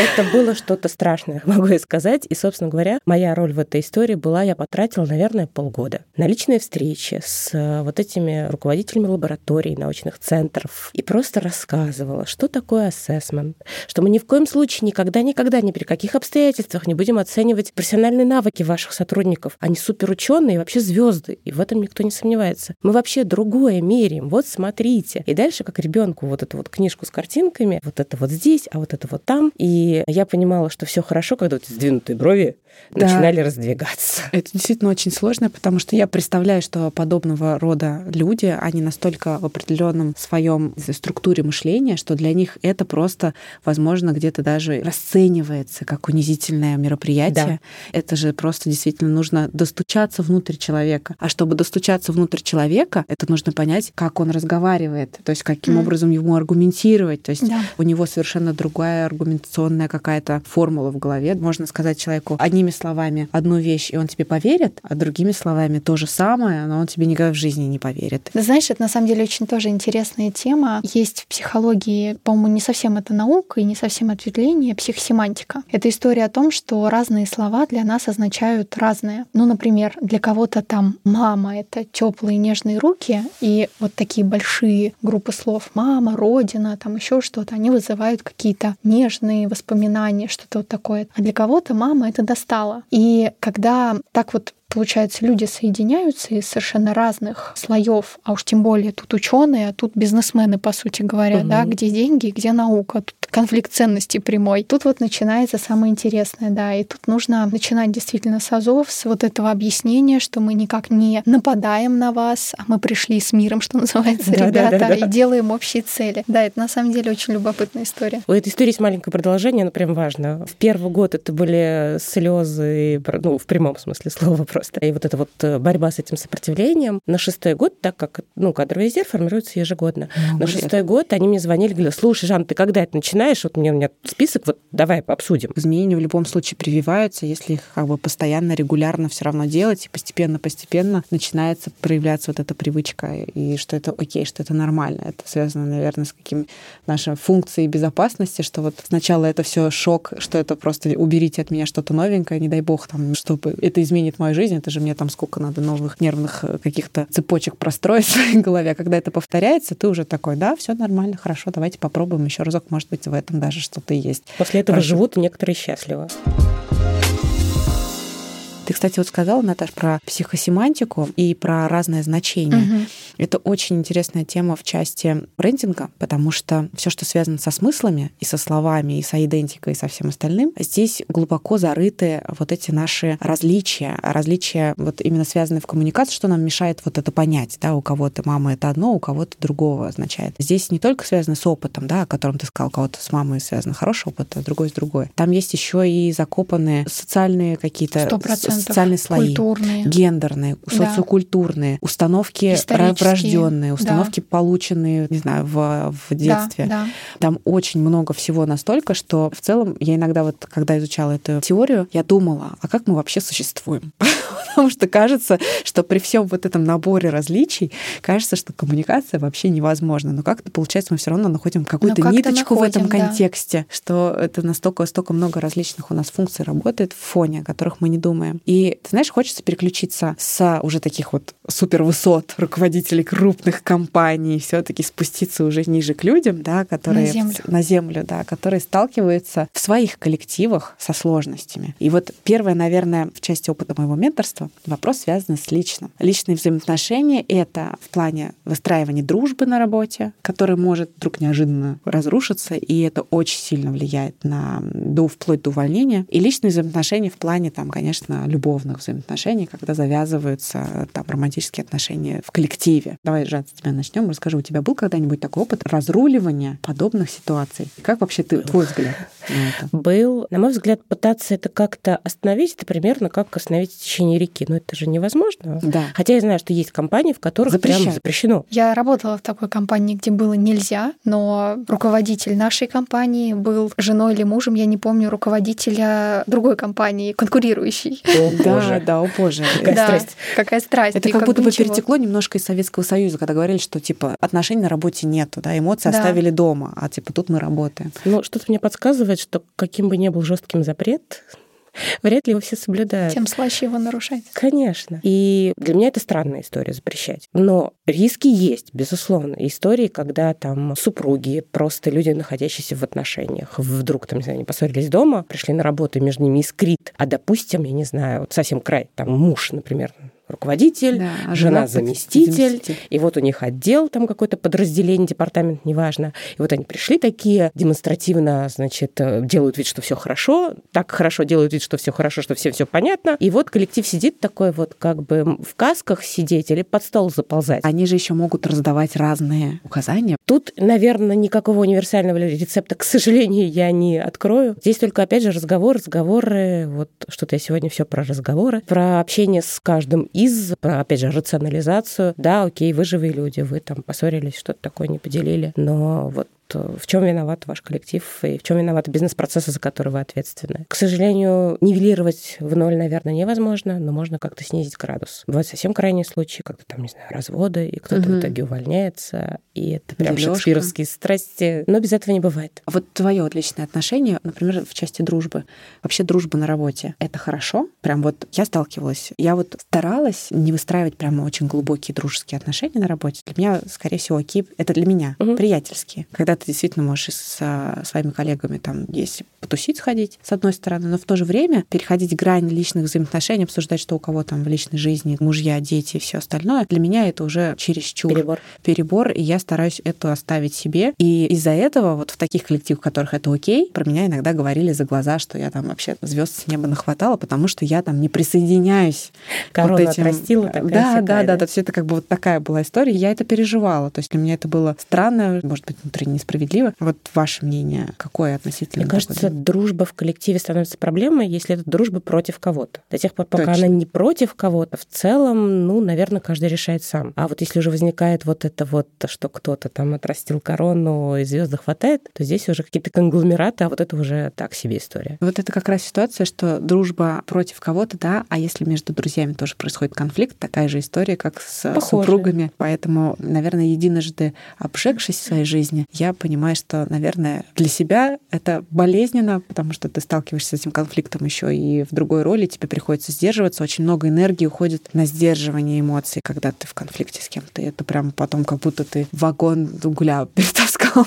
Это было что-то страшное, могу я сказать. И, собственно говоря, моя роль в этой истории была, я потратила, наверное, полгода на личные встречи с э, вот этими руководителями лабораторий, научных центров. И просто рассказывала, что такое ассессмент, что мы ни в коем случае никогда-никогда, ни при каких обстоятельствах не будем оценивать профессиональные навыки ваших сотрудников. Они суперученые, вообще звезды, и в этом никто не сомневается. Мы вообще другое меряем. Вот смотрите. И дальше, как ребенку, вот эту вот книжку с картинками, вот это вот здесь, а вот это вот там. И я понимала, что все хорошо, когда вот сдвинутые брови да. начинали раздвигаться. Это действительно очень сложно, потому что я представляю, что подобного рода люди, они настолько в определенном своем структуре мышления, что для них это просто, возможно, где-то даже расценивается как унизительное мероприятие. Да. Это же просто действительно нужно достучаться внутрь человека. А чтобы достучаться внутрь человека, это нужно понять, как он разговаривает, то есть каким mm. образом ему аргументировать. То есть да. у него совершенно другая аргументационная какая-то формула в голове. Можно сказать человеку одними словами одну вещь, и он тебе поверит, а другими словами то же самое, но он тебе никогда в жизни не поверит. Знаешь, это на самом деле очень тоже интересная тема. Есть в психологии, по-моему, не совсем это наука и не совсем ответвление, психосемантика. Это история о том, что разные слова для нас означают разное. Ну, например, для кого-то там мама — это теплые нежные руки, и вот такие большие группы слов «мама», «родина», там еще что-то, они вызывают какие-то нежные воспоминания, что-то вот такое. А для кого-то мама — это достала. И когда так вот получается, люди соединяются из совершенно разных слоев, а уж тем более тут ученые, а тут бизнесмены, по сути говоря, угу. да, где деньги, где наука, тут конфликт ценностей прямой. Тут вот начинается самое интересное, да, и тут нужно начинать действительно с азов, с вот этого объяснения, что мы никак не нападаем на вас, а мы пришли с миром, что называется, ребята, и делаем общие цели. Да, это на самом деле очень любопытная история. У этой истории есть маленькое продолжение, но прям важно. В первый год это были слезы, ну, в прямом смысле слова просто. И вот эта вот э, борьба с этим сопротивлением. На шестой год, так как ну, кадровый резерв формируется ежегодно, ну, на шестой год они мне звонили, говорили, слушай, Жан, ты когда это начинаешь? Вот мне, у меня список, вот давай обсудим. Изменения в любом случае прививаются, если их как бы постоянно, регулярно все равно делать, и постепенно-постепенно начинается проявляться вот эта привычка, и что это окей, что это нормально. Это связано, наверное, с каким нашей функцией безопасности, что вот сначала это все шок, что это просто уберите от меня что-то новенькое, не дай бог, там, чтобы это изменит мою жизнь, это же мне там сколько надо новых нервных э, каких-то цепочек простроить в своей голове. Когда это повторяется, ты уже такой, да, все нормально, хорошо, давайте попробуем еще разок, может быть, в этом даже что-то есть. После этого Хорошо. живут некоторые счастливо. Ты, кстати, вот сказала, Наташ, про психосемантику и про разное значение. Угу. Это очень интересная тема в части брендинга, потому что все, что связано со смыслами и со словами, и со идентикой, и со всем остальным, здесь глубоко зарыты вот эти наши различия. Различия вот именно связанные в коммуникации, что нам мешает вот это понять, да, у кого-то мама это одно, у кого-то другого означает. Здесь не только связано с опытом, да, о котором ты сказал, у кого-то с мамой связан хороший опыт, а другой с другой. Там есть еще и закопанные социальные какие-то социальные слои, культурные. гендерные, да. социокультурные, установки врожденные, установки, да. полученные, не знаю, в, в детстве. Да, да. Там очень много всего настолько, что в целом я иногда вот, когда изучала эту теорию, я думала, а как мы вообще существуем? Потому что кажется, что при всем вот этом наборе различий, кажется, что коммуникация вообще невозможна. Но как-то, получается, мы все равно находим какую-то как ниточку находим, в этом контексте, да. что это настолько, столько много различных у нас функций работает в фоне, о которых мы не думаем. И, ты знаешь, хочется переключиться с уже таких вот супервысот руководителей крупных компаний, все-таки спуститься уже ниже к людям, да, которые на землю. на землю, да, которые сталкиваются в своих коллективах со сложностями. И вот первое, наверное, в части опыта моего менторства вопрос связан с личным. Личные взаимоотношения — это в плане выстраивания дружбы на работе, который может вдруг неожиданно разрушиться, и это очень сильно влияет на до вплоть до увольнения. И личные взаимоотношения в плане, там, конечно, любовных взаимоотношений, когда завязываются там романтические отношения в коллективе. Давай, Жан, с тебя начнем. Расскажи, у тебя был когда-нибудь такой опыт разруливания подобных ситуаций? Как вообще ты, твой взгляд на это? Был. На мой взгляд, пытаться это как-то остановить, это примерно как остановить течение реки. Но это же невозможно. Да. Хотя я знаю, что есть компании, в которых Запрещают. прям запрещено. Я работала в такой компании, где было нельзя, но руководитель нашей компании был женой или мужем, я не помню, руководителя другой компании, конкурирующей. О, да, да, о боже. Какая да, страсть. Какая страсть. Это как, как будто бы перетекло немножко из Советского Союза, когда говорили, что типа отношений на работе нету, да, эмоции да. оставили дома, а типа тут мы работаем. Ну, что-то мне подсказывает, что каким бы ни был жестким запрет, вряд ли его все соблюдают. Тем слаще его нарушать. Конечно. И для меня это странная история запрещать. Но риски есть, безусловно. Истории, когда там супруги, просто люди, находящиеся в отношениях, вдруг там, не знаю, они поссорились дома, пришли на работу, и между ними искрит. А допустим, я не знаю, вот совсем край, там муж, например, руководитель, да, а жена, жена заместитель, заместитель, и вот у них отдел, там какое-то подразделение, департамент, неважно. И вот они пришли такие демонстративно, значит, э, делают вид, что все хорошо, так хорошо делают вид, что все хорошо, что всем все понятно. И вот коллектив сидит такой вот как бы в касках сидеть или под стол заползать. Они же еще могут раздавать разные указания. Тут, наверное, никакого универсального рецепта, к сожалению, я не открою. Здесь только, опять же, разговор, разговоры. Вот что-то я сегодня все про разговоры, про общение с каждым из, опять же, рационализацию. Да, окей, вы живые люди, вы там поссорились, что-то такое не поделили, но вот в чем виноват ваш коллектив и в чем виноваты бизнес-процессы, за которые вы ответственны. К сожалению, нивелировать в ноль, наверное, невозможно, но можно как-то снизить градус. Бывают совсем крайние случаи, когда там, не знаю, разводы, и кто-то угу. в итоге увольняется, и это прям Делёшка. шекспировские страсти, но без этого не бывает. А вот твое вот личное отношение, например, в части дружбы, вообще дружба на работе, это хорошо? Прям вот я сталкивалась, я вот старалась не выстраивать прямо очень глубокие дружеские отношения на работе. Для меня, скорее всего, окей, это для меня, угу. приятельские. Когда ты действительно можешь со своими коллегами там есть потусить, сходить, с одной стороны, но в то же время переходить грань личных взаимоотношений, обсуждать, что у кого там в личной жизни, мужья, дети и все остальное, для меня это уже чересчур. Перебор. Перебор, и я стараюсь это оставить себе. И из-за этого вот в таких коллективах, в которых это окей, про меня иногда говорили за глаза, что я там вообще звезд с неба нахватала, потому что я там не присоединяюсь Корона вот этим. Отрастила, такая да, да, да, да, все это как бы вот такая была история. Я это переживала. То есть для меня это было странно, может быть, внутренне несправедливо. Вот ваше мнение какое относительно? Мне кажется, такого? дружба в коллективе становится проблемой, если это дружба против кого-то. До тех пор, пока Точно. она не против кого-то, в целом, ну, наверное, каждый решает сам. А вот если уже возникает вот это вот, что кто-то там отрастил корону и звезды хватает, то здесь уже какие-то конгломераты, а вот это уже так себе история. Вот это как раз ситуация, что дружба против кого-то, да, а если между друзьями тоже происходит конфликт, такая же история, как с Похоже. супругами. Поэтому, наверное, единожды обжегшись в своей жизни, я понимаю, что, наверное, для себя это болезненно, потому что ты сталкиваешься с этим конфликтом еще и в другой роли, тебе приходится сдерживаться, очень много энергии уходит на сдерживание эмоций, когда ты в конфликте с кем-то. И это прям потом как будто ты вагон угля перетаскал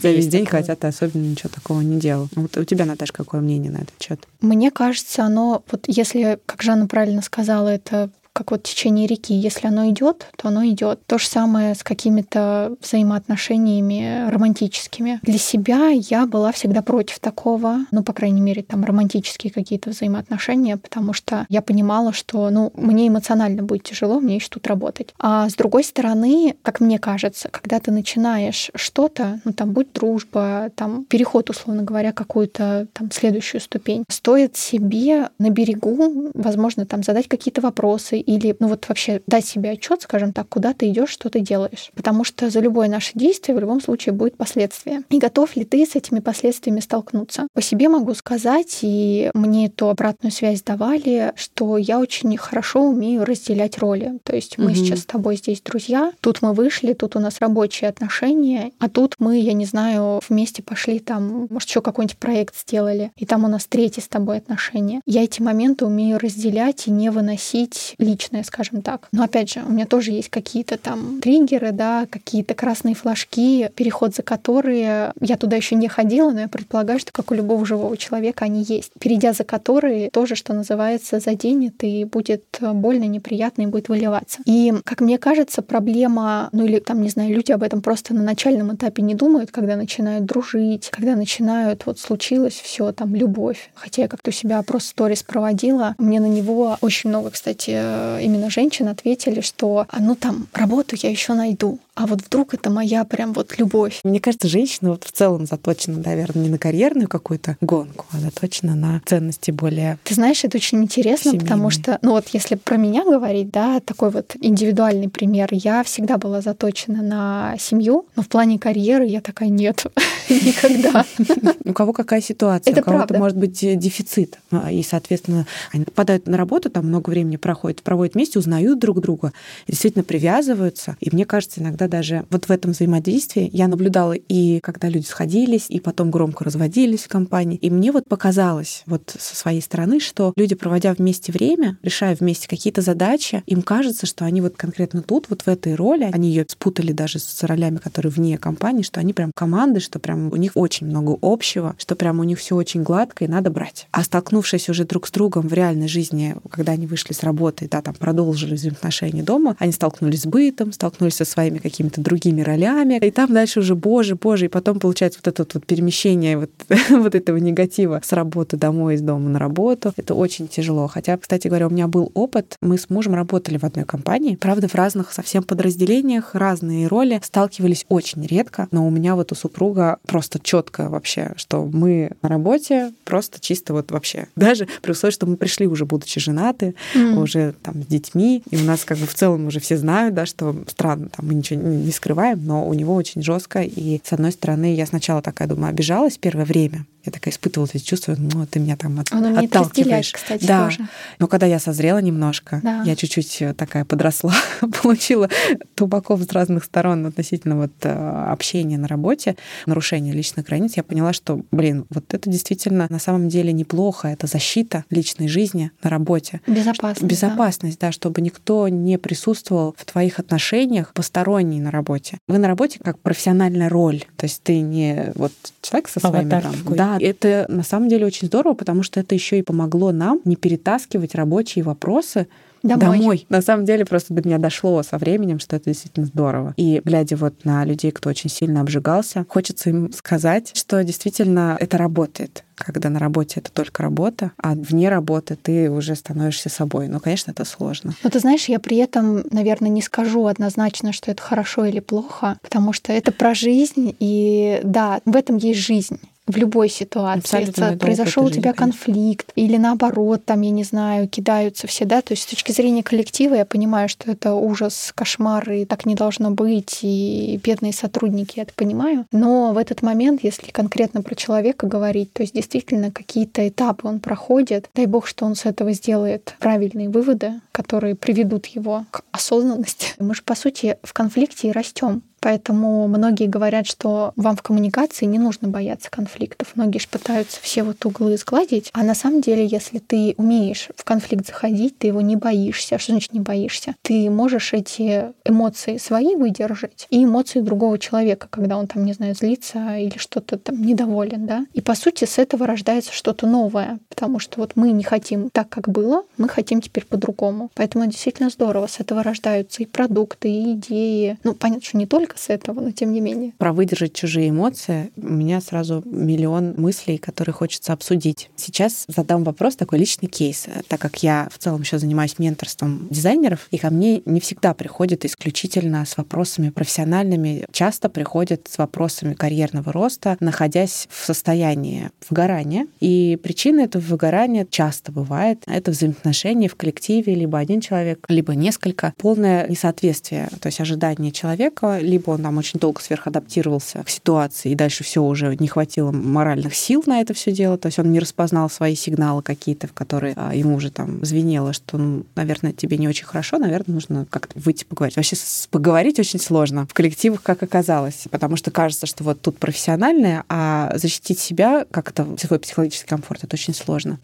за весь день, хотя ты особенно ничего такого не делал. Вот у тебя, Наташа, какое мнение на этот счет? Мне кажется, оно, вот если, как Жанна правильно сказала, это как вот течение реки. Если оно идет, то оно идет. То же самое с какими-то взаимоотношениями романтическими. Для себя я была всегда против такого, ну, по крайней мере, там романтические какие-то взаимоотношения, потому что я понимала, что, ну, мне эмоционально будет тяжело, мне еще тут работать. А с другой стороны, как мне кажется, когда ты начинаешь что-то, ну, там, будь дружба, там, переход, условно говоря, какую-то там следующую ступень, стоит себе на берегу, возможно, там задать какие-то вопросы или, ну вот вообще дать себе отчет, скажем так, куда ты идешь, что ты делаешь. Потому что за любое наше действие в любом случае будет последствия. И готов ли ты с этими последствиями столкнуться? По себе могу сказать, и мне эту обратную связь давали, что я очень хорошо умею разделять роли. То есть мы угу. сейчас с тобой здесь друзья, тут мы вышли, тут у нас рабочие отношения, а тут мы, я не знаю, вместе пошли там, может, еще какой-нибудь проект сделали, и там у нас третьи с тобой отношения. Я эти моменты умею разделять и не выносить личное, скажем так. Но опять же, у меня тоже есть какие-то там триггеры, да, какие-то красные флажки, переход за которые я туда еще не ходила, но я предполагаю, что как у любого живого человека они есть. Перейдя за которые тоже, что называется, заденет и будет больно, неприятно и будет выливаться. И, как мне кажется, проблема, ну или там, не знаю, люди об этом просто на начальном этапе не думают, когда начинают дружить, когда начинают, вот случилось все, там, любовь. Хотя я как-то у себя опрос сторис проводила, мне на него очень много, кстати, Э, именно женщин ответили, что «А, ну там работу я еще найду, а вот вдруг это моя прям вот любовь. Мне кажется, женщина вот в целом заточена, наверное, не на карьерную какую-то гонку, а заточена на ценности более Ты знаешь, это очень интересно, семейные. потому что, ну вот если про меня говорить, да, такой вот индивидуальный пример, я всегда была заточена на семью, но в плане карьеры я такая нет, никогда. У кого какая ситуация, у кого-то может быть э, дефицит, а, и, соответственно, они попадают на работу, там много времени проходит, проводят вместе, узнают друг друга, действительно привязываются, и мне кажется, иногда иногда даже вот в этом взаимодействии я наблюдала и когда люди сходились, и потом громко разводились в компании. И мне вот показалось вот со своей стороны, что люди, проводя вместе время, решая вместе какие-то задачи, им кажется, что они вот конкретно тут, вот в этой роли, они ее спутали даже с ролями, которые вне компании, что они прям команды, что прям у них очень много общего, что прям у них все очень гладко и надо брать. А столкнувшись уже друг с другом в реальной жизни, когда они вышли с работы, да, там продолжили взаимоотношения дома, они столкнулись с бытом, столкнулись со своими какими-то другими ролями, и там дальше уже, боже, боже, и потом получается вот это вот перемещение вот, вот этого негатива с работы домой, из дома на работу. Это очень тяжело. Хотя, кстати говоря, у меня был опыт, мы с мужем работали в одной компании, правда, в разных совсем подразделениях, разные роли, сталкивались очень редко, но у меня вот у супруга просто четко вообще, что мы на работе просто чисто вот вообще. Даже при условии, что мы пришли уже будучи женаты, mm. уже там с детьми, и у нас как бы в целом уже все знают, да, что странно, там мы ничего не скрываем, но у него очень жестко. И с одной стороны, я сначала такая думаю, обижалась первое время, я такая испытывала эти чувства, ну, ты меня там от, Он отталкиваешь. кстати, да. тоже. Но когда я созрела немножко, да. я чуть-чуть э, такая подросла, получила тубаков с разных сторон относительно вот э, общения на работе, нарушения личных границ, я поняла, что, блин, вот это действительно на самом деле неплохо, это защита личной жизни на работе. Безопасность. Безопасность, да, да чтобы никто не присутствовал в твоих отношениях посторонний на работе. Вы на работе как профессиональная роль, то есть ты не вот человек со своими там, да, это на самом деле очень здорово, потому что это еще и помогло нам не перетаскивать рабочие вопросы Домой. Домой. На самом деле просто до меня дошло со временем, что это действительно здорово. И глядя вот на людей, кто очень сильно обжигался, хочется им сказать, что действительно это работает когда на работе это только работа, а вне работы ты уже становишься собой. Но, конечно, это сложно. Но ты знаешь, я при этом, наверное, не скажу однозначно, что это хорошо или плохо, потому что это про жизнь, и да, в этом есть жизнь в любой ситуации. Абсолютно Произошел у тебя конфликт, или наоборот, там, я не знаю, кидаются все, да. То есть с точки зрения коллектива я понимаю, что это ужас, кошмар, и так не должно быть, и бедные сотрудники, я это понимаю. Но в этот момент, если конкретно про человека говорить, то есть действительно какие-то этапы он проходит. Дай бог, что он с этого сделает правильные выводы, которые приведут его к осознанности. Мы же, по сути, в конфликте и растем. Поэтому многие говорят, что вам в коммуникации не нужно бояться конфликтов. Многие же пытаются все вот углы сгладить. А на самом деле, если ты умеешь в конфликт заходить, ты его не боишься. Что значит не боишься? Ты можешь эти эмоции свои выдержать и эмоции другого человека, когда он там, не знаю, злится или что-то там недоволен, да. И по сути с этого рождается что-то новое, потому что вот мы не хотим так, как было, мы хотим теперь по-другому. Поэтому это действительно здорово. С этого рождаются и продукты, и идеи. Ну, понятно, что не только только с этого, но тем не менее. Про выдержать чужие эмоции у меня сразу миллион мыслей, которые хочется обсудить. Сейчас задам вопрос, такой личный кейс. Так как я в целом еще занимаюсь менторством дизайнеров, и ко мне не всегда приходят исключительно с вопросами профессиональными, часто приходят с вопросами карьерного роста, находясь в состоянии выгорания. И причина этого выгорания часто бывает. Это взаимоотношения в коллективе, либо один человек, либо несколько. Полное несоответствие, то есть ожидания человека, либо либо он там очень долго сверхадаптировался к ситуации, и дальше все уже не хватило моральных сил на это все дело, то есть он не распознал свои сигналы какие-то, в которые а, ему уже там звенело, что, ну, наверное, тебе не очень хорошо, наверное, нужно как-то выйти поговорить. Вообще поговорить очень сложно в коллективах, как оказалось, потому что кажется, что вот тут профессиональное, а защитить себя как-то свой психологический комфорт это очень сложно.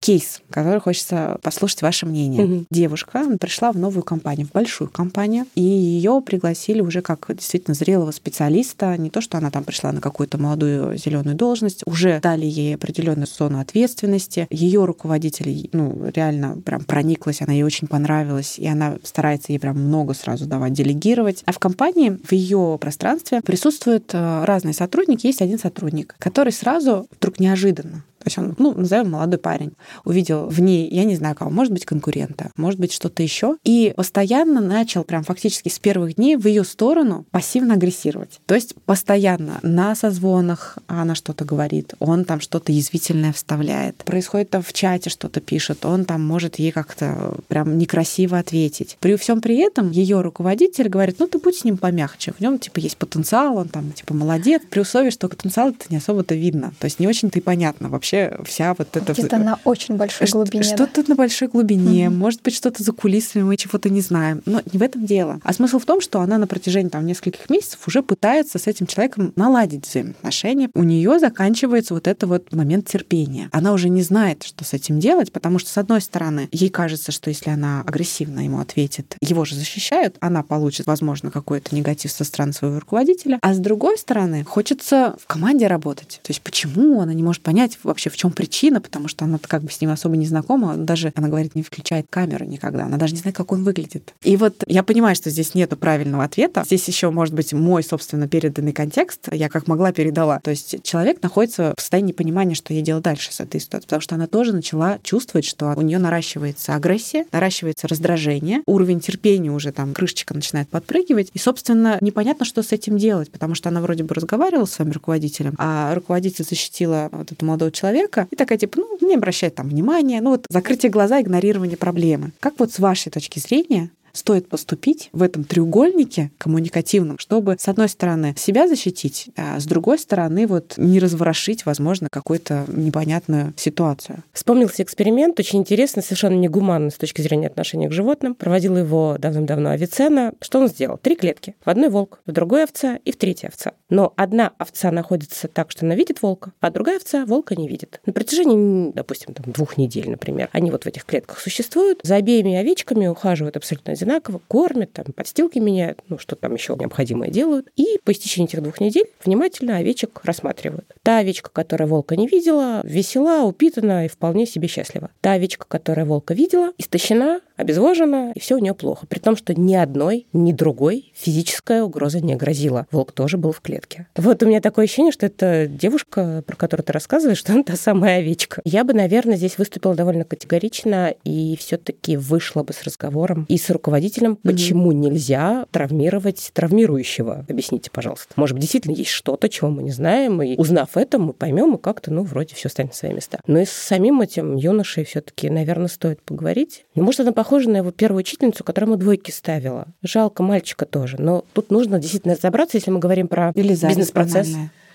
Кейс, который хочется послушать ваше мнение. Угу. Девушка пришла в новую компанию, в большую компанию, и ее пригласили уже как действительно зрелого специалиста. Не то, что она там пришла на какую-то молодую зеленую должность, уже дали ей определенную зону ответственности. Ее руководитель, ну, реально прям прониклась, она ей очень понравилась, и она старается ей прям много сразу давать, делегировать. А в компании, в ее пространстве присутствуют э, разные сотрудники. Есть один сотрудник, который сразу вдруг неожиданно то есть он, ну, назовем молодой парень, увидел в ней, я не знаю кого, может быть, конкурента, может быть, что-то еще, и постоянно начал прям фактически с первых дней в ее сторону пассивно агрессировать. То есть постоянно на созвонах она что-то говорит, он там что-то язвительное вставляет, происходит там в чате что-то пишет, он там может ей как-то прям некрасиво ответить. При всем при этом ее руководитель говорит, ну ты будь с ним помягче, в нем типа есть потенциал, он там типа молодец, при условии, что потенциал это не особо-то видно, то есть не очень-то и понятно вообще, вообще вся вот эта... Где-то на очень большой глубине. Что-то да? на большой глубине, mm-hmm. может быть, что-то за кулисами, мы чего-то не знаем. Но не в этом дело. А смысл в том, что она на протяжении там нескольких месяцев уже пытается с этим человеком наладить взаимоотношения. У нее заканчивается вот это вот момент терпения. Она уже не знает, что с этим делать, потому что, с одной стороны, ей кажется, что если она агрессивно ему ответит, его же защищают, она получит, возможно, какой-то негатив со стороны своего руководителя. А с другой стороны, хочется в команде работать. То есть почему она не может понять вообще, в чем причина, потому что она как бы с ним особо не знакома. Даже, она говорит, не включает камеру никогда. Она даже не знает, как он выглядит. И вот я понимаю, что здесь нету правильного ответа. Здесь еще может быть мой, собственно, переданный контекст. Я как могла передала. То есть человек находится в состоянии понимания, что ей делать дальше с этой ситуацией, потому что она тоже начала чувствовать, что у нее наращивается агрессия, наращивается раздражение, уровень терпения уже там крышечка начинает подпрыгивать, и, собственно, непонятно, что с этим делать, потому что она вроде бы разговаривала с своим руководителем, а руководитель защитила вот этого молодого человека, и такая типа, ну, не обращает там внимания, ну вот закрытие глаза, игнорирование проблемы. Как вот с вашей точки зрения стоит поступить в этом треугольнике коммуникативном, чтобы, с одной стороны, себя защитить, а с другой стороны, вот не разворошить, возможно, какую-то непонятную ситуацию. Вспомнился эксперимент, очень интересный, совершенно негуманный с точки зрения отношения к животным. Проводила его давным-давно Авиценна. Что он сделал? Три клетки. В одной волк, в другой овца и в третьей овца. Но одна овца находится так, что она видит волка, а другая овца волка не видит. На протяжении, допустим, там, двух недель, например, они вот в этих клетках существуют. За обеими овечками ухаживают абсолютно одинаково одинаково, кормят, там, подстилки меняют, ну, что там еще необходимое делают. И по истечении этих двух недель внимательно овечек рассматривают. Та овечка, которая волка не видела, весела, упитана и вполне себе счастлива. Та овечка, которая волка видела, истощена, обезвожена, и все у нее плохо. При том, что ни одной, ни другой физическая угроза не грозила. Волк тоже был в клетке. Вот у меня такое ощущение, что это девушка, про которую ты рассказываешь, что она та самая овечка. Я бы, наверное, здесь выступила довольно категорично и все-таки вышла бы с разговором и с руководителем, mm-hmm. почему нельзя травмировать травмирующего. Объясните, пожалуйста. Может быть, действительно есть что-то, чего мы не знаем, и узнав это, мы поймем, и как-то, ну, вроде все станет на свои места. Но и с самим этим юношей все-таки, наверное, стоит поговорить. Может, она похожа на его первую учительницу, которая ему двойки ставила. Жалко мальчика тоже. Но тут нужно действительно разобраться, если мы говорим про бизнес-процесс.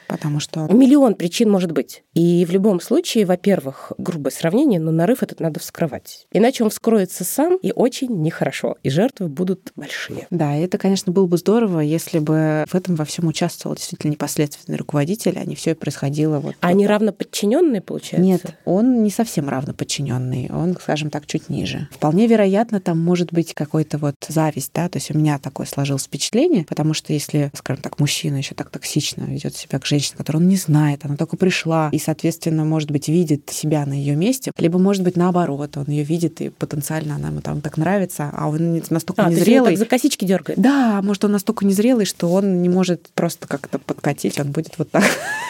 Потому что... Миллион причин может быть. И в любом случае, во-первых, грубое сравнение, но нарыв этот надо вскрывать. Иначе он вскроется сам, и очень нехорошо. И жертвы будут большие. Да, это, конечно, было бы здорово, если бы в этом во всем участвовал действительно непосредственный руководитель, а не все происходило вот... А они равноподчиненные, получается? Нет, он не совсем равноподчиненный, он, скажем так, чуть ниже. Вполне вероятно, там может быть какой-то вот зависть, да, то есть у меня такое сложилось впечатление, потому что если, скажем так, мужчина еще так токсично ведет себя к женщине, которую он не знает, она только пришла и, соответственно, может быть, видит себя на ее месте, либо, может быть, наоборот, он ее видит и потенциально она ему там так нравится, а он настолько а, незрелый. так за косички дергает. Да, может, он настолько незрелый, что он не может просто как-то подкатить, он будет вот так.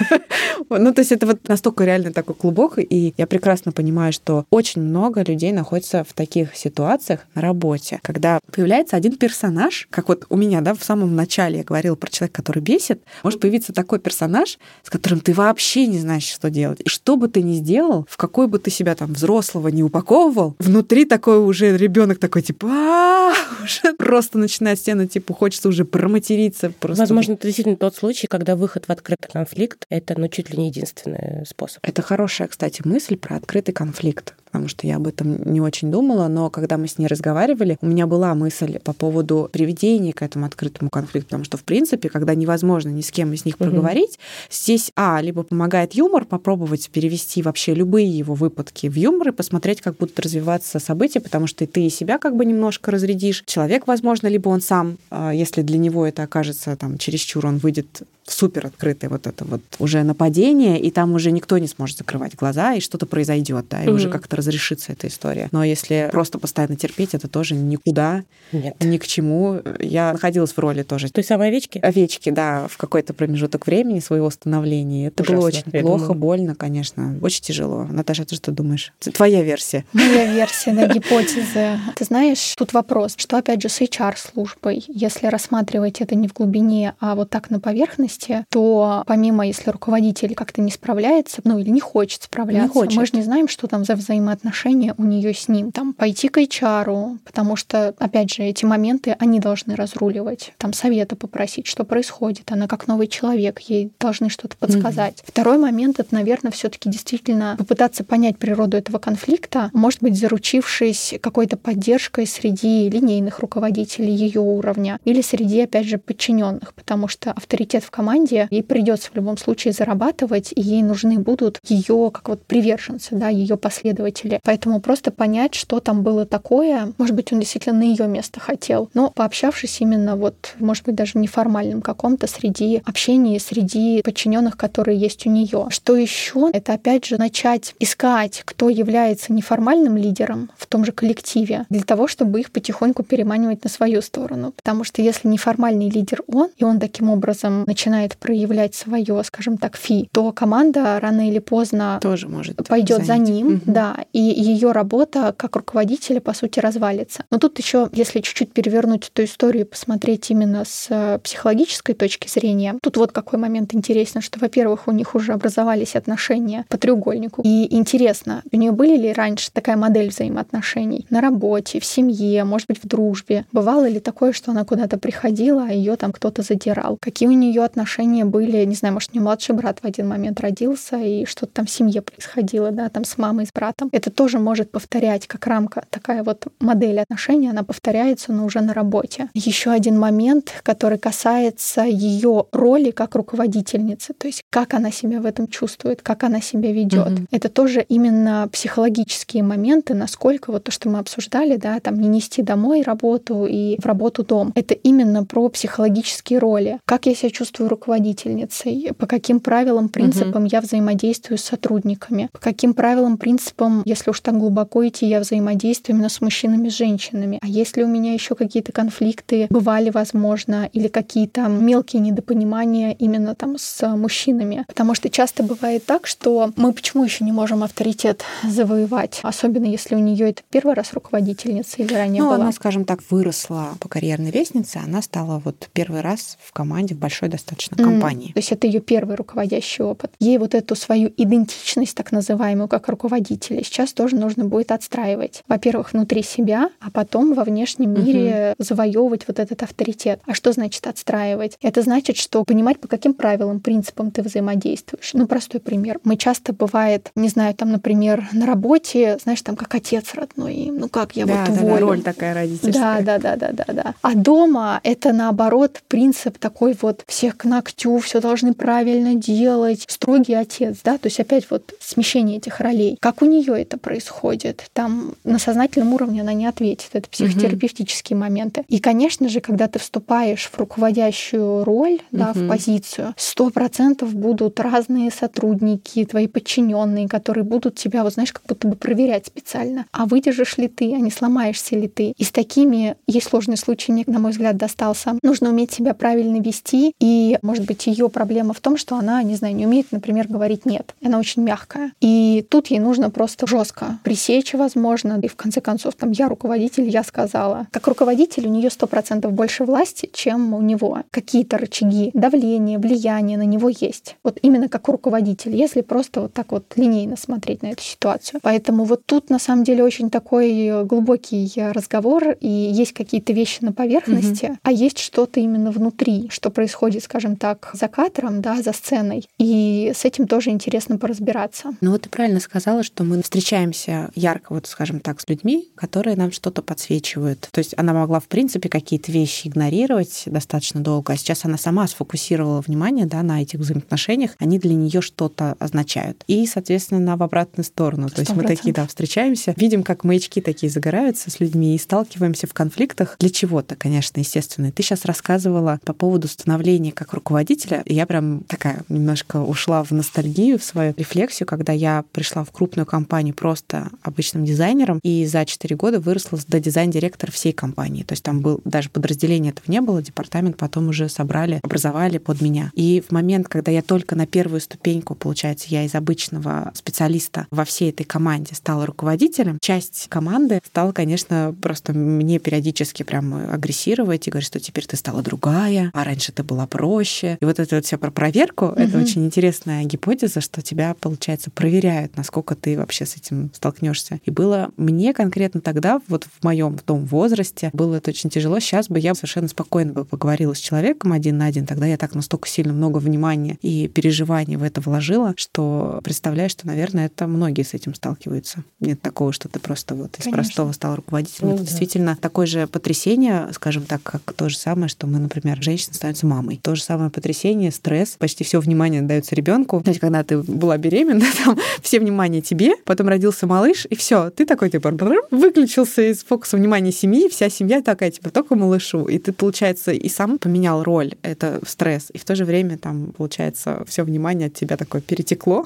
Ну, то есть это вот настолько реально такой клубок, и я прекрасно понимаю, что очень много людей находится в таких ситуациях на работе, когда появляется один персонаж, как вот у меня, да, в самом начале я говорила про человека, который бесит, может появиться такой персонаж, персонаж, с которым ты вообще не знаешь, что делать. И что бы ты ни сделал, в какой бы ты себя там взрослого не упаковывал, внутри такой уже ребенок такой типа «А, уже просто начинает стену, типа хочется уже проматериться. Просто. Возможно, это действительно тот случай, когда выход в открытый конфликт — это ну, чуть ли не единственный способ. Это хорошая, кстати, мысль про открытый конфликт потому что я об этом не очень думала, но когда мы с ней разговаривали, у меня была мысль по поводу приведения к этому открытому конфликту, потому что, в принципе, когда невозможно ни с кем из них угу. проговорить, здесь, а, либо помогает юмор, попробовать перевести вообще любые его выпадки в юмор и посмотреть, как будут развиваться события, потому что ты и себя как бы немножко разрядишь. Человек, возможно, либо он сам, а, если для него это окажется там чересчур, он выйдет супер открытое вот это вот уже нападение, и там уже никто не сможет закрывать глаза, и что-то произойдет, да, и угу. уже как-то разрешится эта история. Но если просто постоянно терпеть, это тоже никуда, Нет. ни к чему. Я находилась в роли тоже. Той самой овечки? Овечки, да, в какой-то промежуток времени своего становления. Это Ужасно. было очень Я плохо, думаю. больно, конечно, очень тяжело. Наташа, ты что думаешь? Твоя версия. Моя версия, да, гипотезы. Ты знаешь, тут вопрос, что опять же с HR-службой, если рассматривать это не в глубине, а вот так на поверхности, деятельности, то помимо, если руководитель как-то не справляется, ну или не хочет справляться, Не хочет. мы же не знаем, что там за взаимоотношения у нее с ним. Там пойти к HR, потому что, опять же, эти моменты они должны разруливать. Там совета попросить, что происходит. Она как новый человек, ей должны что-то подсказать. Второй момент это, наверное, все-таки действительно попытаться понять природу этого конфликта, может быть, заручившись какой-то поддержкой среди линейных руководителей ее уровня или среди, опять же, подчиненных, потому что авторитет в команде ей придется в любом случае зарабатывать, и ей нужны будут ее как вот приверженцы, да, ее последователи. Поэтому просто понять, что там было такое, может быть, он действительно на ее место хотел, но пообщавшись именно вот, может быть, даже неформальным каком-то среди общения, среди подчиненных, которые есть у нее. Что еще? Это опять же начать искать, кто является неформальным лидером в том же коллективе, для того, чтобы их потихоньку переманивать на свою сторону. Потому что если неформальный лидер он, и он таким образом начинает проявлять свое, скажем так, фи, то команда рано или поздно Тоже может пойдет за ним, Мгм. да, и ее работа как руководителя, по сути, развалится. Но тут еще, если чуть-чуть перевернуть эту историю и посмотреть именно с э, психологической точки зрения, тут вот какой момент интересен, что, во-первых, у них уже образовались отношения по треугольнику. И интересно, у нее были ли раньше такая модель взаимоотношений на работе, в семье, может быть, в дружбе? Бывало ли такое, что она куда-то приходила, а ее там кто-то задирал? Какие у нее отношения были, не знаю, может, у нее младший брат в один момент родился, и что-то там в семье происходило, да, там с мамой, с братом. Это тоже может повторять как рамка, такая вот модель отношений, она повторяется, но уже на работе. Еще один момент, который касается ее роли как руководительницы, то есть как она себя в этом чувствует, как она себя ведет. Мгм. Это тоже именно психологические моменты, насколько вот то, что мы обсуждали, да, там не нести домой работу и в работу дом. Это именно про психологические роли. Как я себя чувствую руководительницей, по каким правилам, принципам я взаимодействую с сотрудниками, по каким правилам, принципам, если уж так глубоко идти, я взаимодействую именно с мужчинами, с женщинами. А если у меня еще какие-то конфликты бывали, возможно, или какие-то мелкие недопонимания именно там с мужчинами. Потому что часто бывает так, что мы почему еще не можем авторитет завоевать, особенно если у нее это первый раз руководительница или ранее Ну, была. она, скажем так, выросла по карьерной лестнице, она стала вот первый раз в команде в большой достаточно М, компании. То есть это ее первый руководящий опыт. Ей вот эту свою идентичность, так называемую, как руководителя, сейчас тоже нужно будет отстраивать. Во-первых, внутри себя, а потом во внешнем мире завоевывать вот этот авторитет. А что значит отстраивать? Это значит, что понимать, по каким правилам, принципам ты взаимодействуешь. Ну, простой пример. Мы часто бывает, не знаю, там, например, на работе, знаешь, там как отец родной ну как я да, вот да, да, волен. роль такая Да, родительская. да, да, да, да, да. А дома это наоборот принцип такой вот всех к ногтю, все должны правильно делать, строгий отец, да, то есть опять вот смещение этих ролей. Как у нее это происходит? Там на сознательном уровне она не ответит, это психотерапевтические моменты. И, конечно же, когда ты вступаешь в руководящую роль, да, в Мгм. позицию, сто процентов будут разные сотрудники, твои подчиненные, которые будут тебя, вот знаешь, как будто бы проверять специально. А выдержишь ли ты, а не сломаешься ли ты? И с такими, есть сложный случай, мне, на мой взгляд, достался. Нужно уметь себя правильно вести. И, может быть, ее проблема в том, что она, не знаю, не умеет, например, говорить нет. Она очень мягкая. И тут ей нужно просто жестко пресечь, возможно. И в конце концов, там, я руководитель, я сказала. Как руководитель у нее сто процентов больше власти, чем у него. Какие-то рычаги давления, влияния на него есть. Вот именно как руководитель, если просто вот так вот линейно смотреть на эту ситуацию. Поэтому вот тут на самом деле очень такой глубокий разговор, и есть какие-то вещи на поверхности, а есть что-то именно внутри, что происходит, скажем так, за кадром, да, за сценой. И с этим тоже интересно поразбираться. Ну вот ты правильно сказала, что мы встречаемся ярко, вот скажем так, с людьми, которые нам что-то подсвечивают. То есть она могла, в принципе, какие-то вещи игнорировать достаточно долго, а сейчас она сама сфокусировала внимание да, на этих взаимоотношениях, они для нее что-то означают. И, соответственно, в обратную сторону. То есть мы 100%. такие, да, встречаемся, видим, как маячки такие загораются с людьми и сталкиваемся в конфликтах для чего-то, конечно, естественно. Ты сейчас рассказывала по поводу становления как руководителя, и я прям такая немножко ушла в ностальгию, в свою рефлексию, когда я пришла в крупную компанию просто обычным дизайнером, и за 4 года выросла до дизайн-директора всей компании. То есть там был даже подразделения этого не было, департамент потом уже собрали, образовали под меня. И в момент, когда я только на первую ступеньку, получается, я из обычного специалиста во всей этой команде стала руководителем, часть команды стала, конечно, просто мне периодически прям агрессировать и говорить, что теперь ты стала другая, а раньше ты была проще. И вот это вот все про проверку, угу. это очень интересная гипотеза, что тебя, получается, проверяют, насколько ты вообще с этим столкнешься. И было мне конкретно тогда, вот в моем в том возрасте, было это очень тяжело. Сейчас бы я совершенно спокойно бы поговорила с человеком один на один. Тогда я так настолько сильно много внимания и переживаний в это вложила, что представляю, что, наверное, это многие с этим сталкиваются. Нет такого, что ты просто вот из Конечно. простого стал руководителем. Ну, это да. действительно такое же потрясение, скажем так, как то же самое, что мы, например, женщина становится мамой. То же самое потрясение, стресс, почти все внимание дается ребенку. Знаете, когда ты была беременна, там все внимание тебе, потом родился малыш, и все, ты такой типа выключился из фокуса внимания семьи, вся семья такая типа только малышу, и ты получается и сам поменял роль, это стресс, и в то же время там получается все внимание от тебя такое перетекло,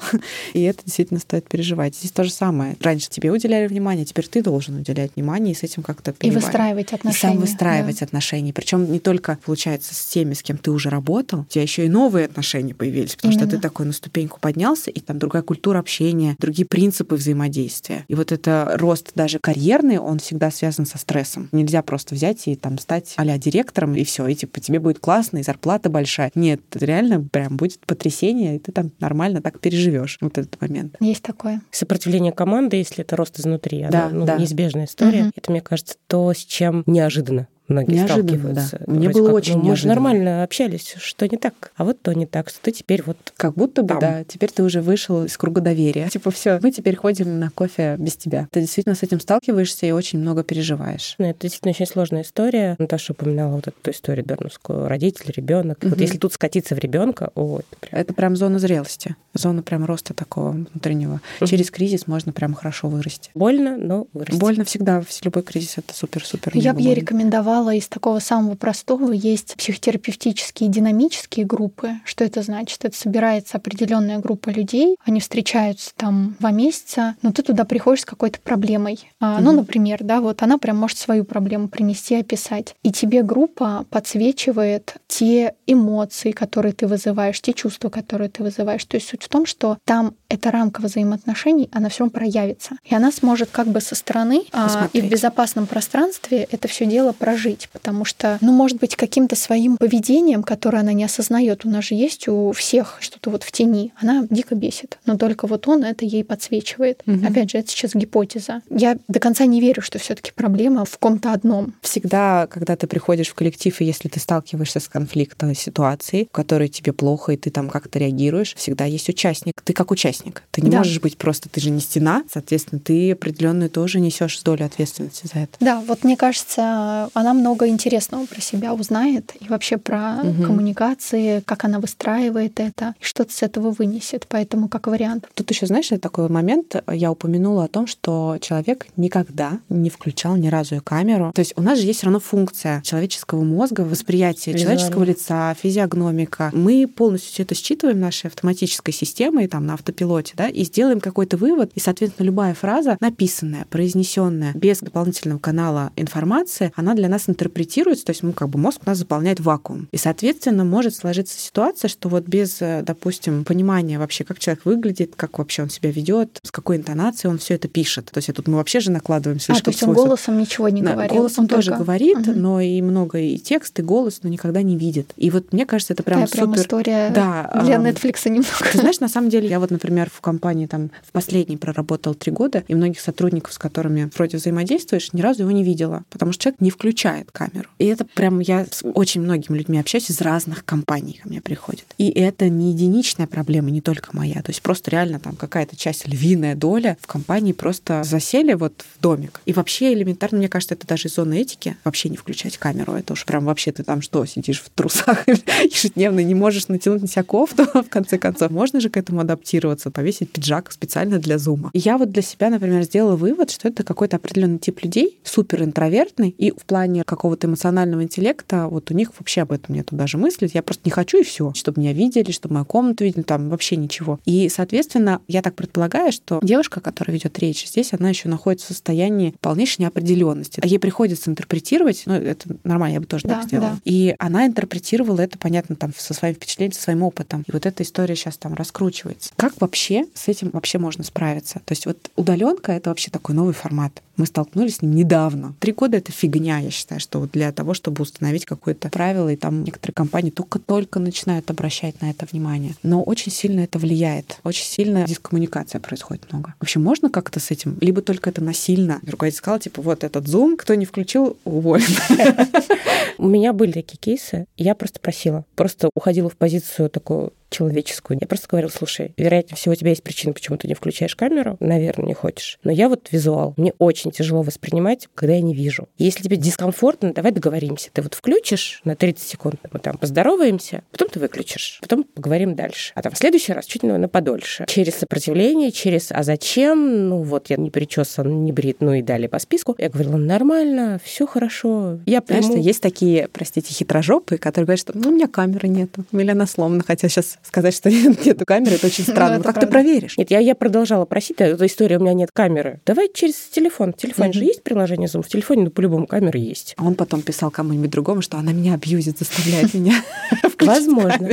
и это действительно стоит переживать. Здесь то же самое. Раньше тебе уделяли внимание, теперь ты должен уделять внимание и с этим как-то и выстраивать отношения. И сам выстраивать да. отношения. Причем не только получается с теми, с кем ты уже работал, у тебя еще и новые отношения появились, потому Именно. что ты такой на ступеньку поднялся, и там другая культура общения, другие принципы взаимодействия. И вот это рост даже карьерный, он всегда связан со стрессом. Нельзя просто взять и там стать а директором, и все, и типа тебе будет классно, и зарплата большая. Нет, реально прям будет потрясение, и ты там нормально так переживешь вот этот момент. Есть такое. Сопротивление команды, если это рост изнутри, да, она, ну, да. неизбежная история. Угу. Это, мне кажется, то, с чем неожиданно многие неожиданно, сталкиваются. Да. Мне было как, очень ну, Мы же нормально общались, что не так, а вот то не так, что ты теперь вот Как будто бы, там. да, теперь ты уже вышел из круга доверия. Типа все, мы теперь ходим на кофе без тебя. Ты действительно с этим сталкиваешься и очень много переживаешь. Ну, это действительно очень сложная история. Наташа упоминала вот эту историю Берновскую. Родитель, ребенок. Угу. Вот если тут скатиться в ребенка, о, это прям... Это прям зона зрелости, зона прям роста такого внутреннего. Угу. Через кризис можно прям хорошо вырасти. Больно, но вырасти. Больно всегда. Любой кризис — это супер-супер. Я бы ей рекомендовала из такого самого простого есть психотерапевтические динамические группы. Что это значит? Это собирается определенная группа людей, они встречаются там два месяца, но ты туда приходишь с какой-то проблемой. А, ну, например, да, вот она прям может свою проблему принести, описать. И тебе группа подсвечивает те эмоции, которые ты вызываешь, те чувства, которые ты вызываешь. То есть суть в том, что там эта рамка взаимоотношений, она все проявится. И она сможет как бы со стороны а, и в безопасном пространстве это все дело прожить, потому что ну, может быть, каким-то своим поведением, которое она не осознает. У нас же есть у всех что-то вот в тени. Она дико бесит. Но только вот он это ей подсвечивает. Угу. Опять же, это сейчас гипотеза. Я до конца не верю, что все-таки проблема в ком-то одном. Всегда, когда ты приходишь в коллектив, и если ты сталкиваешься с конфликтной ситуацией, в которой тебе плохо, и ты там как-то реагируешь, всегда есть участник. Ты как участник. Ты не да. можешь быть просто, ты же не стена, соответственно, ты определенную тоже несешь долю ответственности за это. Да, вот мне кажется, она много интересного про себя узнает и вообще про угу. коммуникации, как она выстраивает это, и что-то с этого вынесет. Поэтому как вариант. Тут еще, знаешь, такой момент, я упомянула о том, что человек никогда не включал ни разу камеру. То есть у нас же есть все равно функция человеческого мозга, восприятие Визуально. человеческого лица, физиогномика. Мы полностью все это считываем нашей автоматической системой, там, на автопилоте, да, и сделаем какой-то вывод, и, соответственно, любая фраза, написанная, произнесенная без дополнительного канала информации, она для нас интерпретируется то есть, ну, как бы мозг у нас заполняет вакуум. И, соответственно, может сложиться ситуация, что вот без, э, допустим, понимания вообще, как человек выглядит, как вообще он себя ведет, с какой интонацией он все это пишет. То есть, тут мы вообще же накладываем слишком А, то есть он голосом ничего не говорит? Голосом он тоже только... говорит, угу. но и много и текст, и голос, но никогда не видит. И вот мне кажется, это прям Такая супер... прям история да, для Netflix немного. Ты знаешь, на самом деле, я вот, например, в компании там в последней проработал три года, и многих сотрудников, с которыми вроде взаимодействуешь, ни разу его не видела, потому что человек не включает камеру. И это прям я с очень многими людьми общаюсь из разных компаний ко мне приходят. И это не единичная проблема, не только моя. То есть просто реально там какая-то часть, львиная доля в компании просто засели вот в домик. И вообще элементарно, мне кажется, это даже из зоны этики, вообще не включать камеру. Это уж прям вообще ты там что, сидишь в трусах ежедневно, не можешь натянуть на себя кофту, в конце концов. Можно же к этому адаптироваться, повесить пиджак специально для зума. И я вот для себя, например, сделала вывод, что это какой-то определенный тип людей, супер интровертный, и в плане какого-то эмоционального интеллекта вот у них вообще об этом нету даже мысли. Я просто не хочу и все, чтобы меня видели, чтобы мою комнату видели, там вообще ничего. И, соответственно, я так предполагаю, что девушка, которая ведет речь здесь, она еще находится в состоянии полнейшей неопределенности. Ей приходится интерпретировать, ну, это нормально, я бы тоже да, так сделала. Да. И она интерпретировала это, понятно, там, со своим впечатлением, со своим опытом. И вот эта история сейчас там раскручивается. Как вообще с этим вообще можно справиться? То есть вот удаленка это вообще такой новый формат. Мы столкнулись с ним недавно. Три года — это фигня, я считаю, что вот для того, чтобы установить какое-то правило, и там некоторые компании только-только начинают обращать на это внимание. Но очень сильно это влияет. Очень сильно дискоммуникация происходит много. Вообще можно как-то с этим? Либо только это насильно? Руководитель сказал, типа, вот этот Zoom, кто не включил, уволен. У меня были такие кейсы, я просто просила. Просто уходила в позицию такую человеческую. Я просто говорила, слушай, вероятнее всего, у тебя есть причина, почему ты не включаешь камеру. Наверное, не хочешь. Но я вот визуал. Мне очень тяжело воспринимать, когда я не вижу. Если тебе дискомфортно, давай договоримся. Ты вот включишь на 30 секунд, мы там поздороваемся, потом ты выключишь, потом поговорим дальше. А там в следующий раз чуть на подольше. Через сопротивление, через «а зачем?» Ну вот я не причесан, не брит, ну и далее по списку. Я говорила, нормально, все хорошо. Я Знаешь, что есть такие, простите, хитрожопые, которые говорят, что ну, у меня камеры нету, или она сломана, хотя сейчас сказать, что нет, нету камеры, это очень ну, странно. Ну, как правда. ты проверишь? Нет, я, я продолжала просить, эта история, у меня нет камеры. Давай через телефон. В телефоне угу. же есть приложение Zoom, в телефоне, ну, по-любому камеры есть. А он потом писал кому-нибудь другому, что она меня абьюзит, заставляет меня Возможно.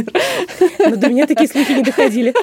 Но до меня такие слухи не доходили.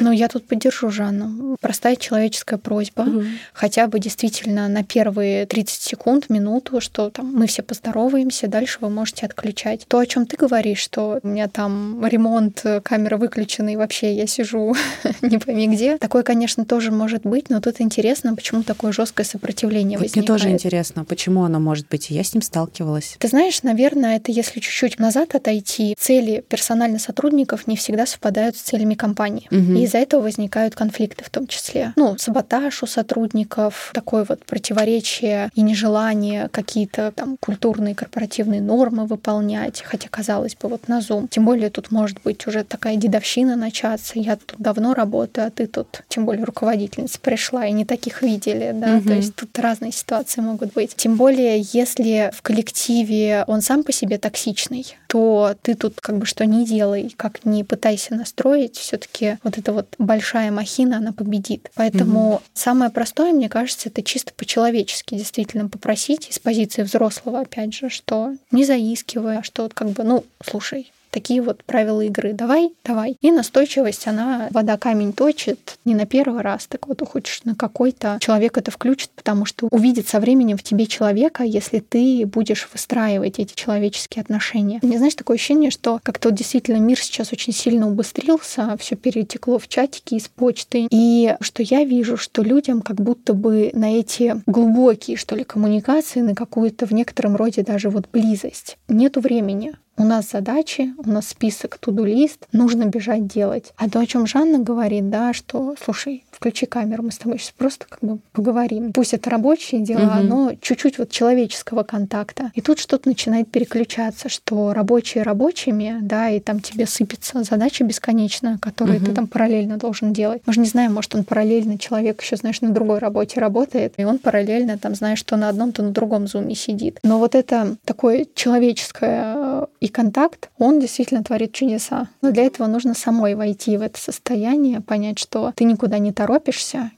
Ну, я тут поддержу Жанну. Простая человеческая просьба. Хотя бы действительно на первые 30 секунд, минуту, что там мы все поздороваемся, дальше вы можете отключать. То, о чем ты говоришь, что у меня там ремонт камера выключена, и вообще я сижу не пойми где. Такое, конечно, тоже может быть, но тут интересно, почему такое жесткое сопротивление вот возникает. Мне тоже интересно, почему оно может быть, и я с ним сталкивалась. Ты знаешь, наверное, это если чуть-чуть назад отойти, цели персональных сотрудников не всегда совпадают с целями компании. Угу. И из-за этого возникают конфликты в том числе. Ну, саботаж у сотрудников, такое вот противоречие и нежелание какие-то там культурные корпоративные нормы выполнять, хотя, казалось бы, вот на Zoom. Тем более тут может быть уже такая дедовщина начаться. Я тут давно работаю, а ты тут, тем более руководительница пришла, и не таких видели, да, угу. то есть тут разные ситуации могут быть. Тем более, если в коллективе он сам по себе токсичный, то ты тут как бы что не делай, как не пытайся настроить, все таки вот эта вот большая махина, она победит. Поэтому угу. самое простое, мне кажется, это чисто по-человечески действительно попросить из позиции взрослого, опять же, что не заискивая, что как бы, ну, слушай, такие вот правила игры. Давай, давай. И настойчивость, она вода камень точит не на первый раз, так вот хочешь на какой-то человек это включит, потому что увидит со временем в тебе человека, если ты будешь выстраивать эти человеческие отношения. Мне знаешь, такое ощущение, что как-то вот действительно мир сейчас очень сильно убыстрился, все перетекло в чатики из почты, и что я вижу, что людям как будто бы на эти глубокие, что ли, коммуникации, на какую-то в некотором роде даже вот близость нету времени у нас задачи, у нас список, туду-лист, нужно бежать делать. А то, о чем Жанна говорит, да, что, слушай, включи камеру, мы с тобой сейчас просто как бы поговорим. Пусть это рабочие дела, угу. но чуть-чуть вот человеческого контакта. И тут что-то начинает переключаться, что рабочие рабочими, да, и там тебе сыпется задача бесконечная, которую угу. ты там параллельно должен делать. Мы же не знаем, может, он параллельно, человек еще, знаешь, на другой работе работает, и он параллельно там, знаешь, то на одном, то на другом зуме сидит. Но вот это такое человеческое и и контакт, он действительно творит чудеса. Но для этого нужно самой войти в это состояние, понять, что ты никуда не торопишься,